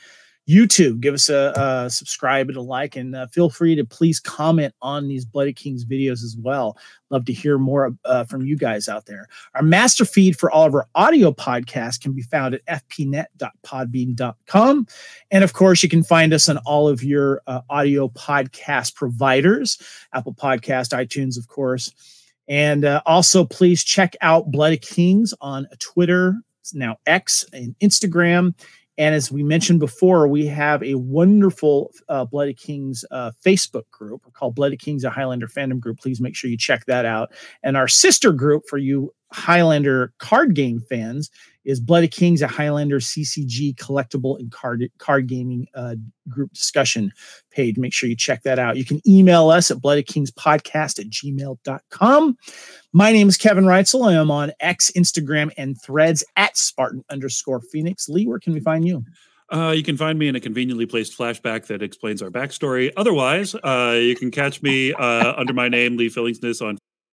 YouTube. Give us a, a subscribe and a like, and uh, feel free to please comment on these Blood of Kings videos as well. Love to hear more uh, from you guys out there. Our master feed for all of our audio podcasts can be found at fpnet.podbean.com. And of course, you can find us on all of your uh, audio podcast providers Apple Podcast, iTunes, of course. And uh, also, please check out Blood of Kings on Twitter, now X, and Instagram and as we mentioned before, we have a wonderful uh, Blood of Kings uh, Facebook group called Blood of Kings, a Highlander fandom group. Please make sure you check that out. And our sister group for you Highlander card game fans is Blood of Kings, a Highlander CCG collectible and card card gaming uh, group discussion page. Make sure you check that out. You can email us at bloodofkingspodcast at gmail.com. My name is Kevin Reitzel. I am on X, Instagram, and threads at Spartan underscore Phoenix. Lee, where can we find you? Uh, you can find me in a conveniently placed flashback that explains our backstory. Otherwise, uh, you can catch me uh, under my name, Lee Fillingsness, on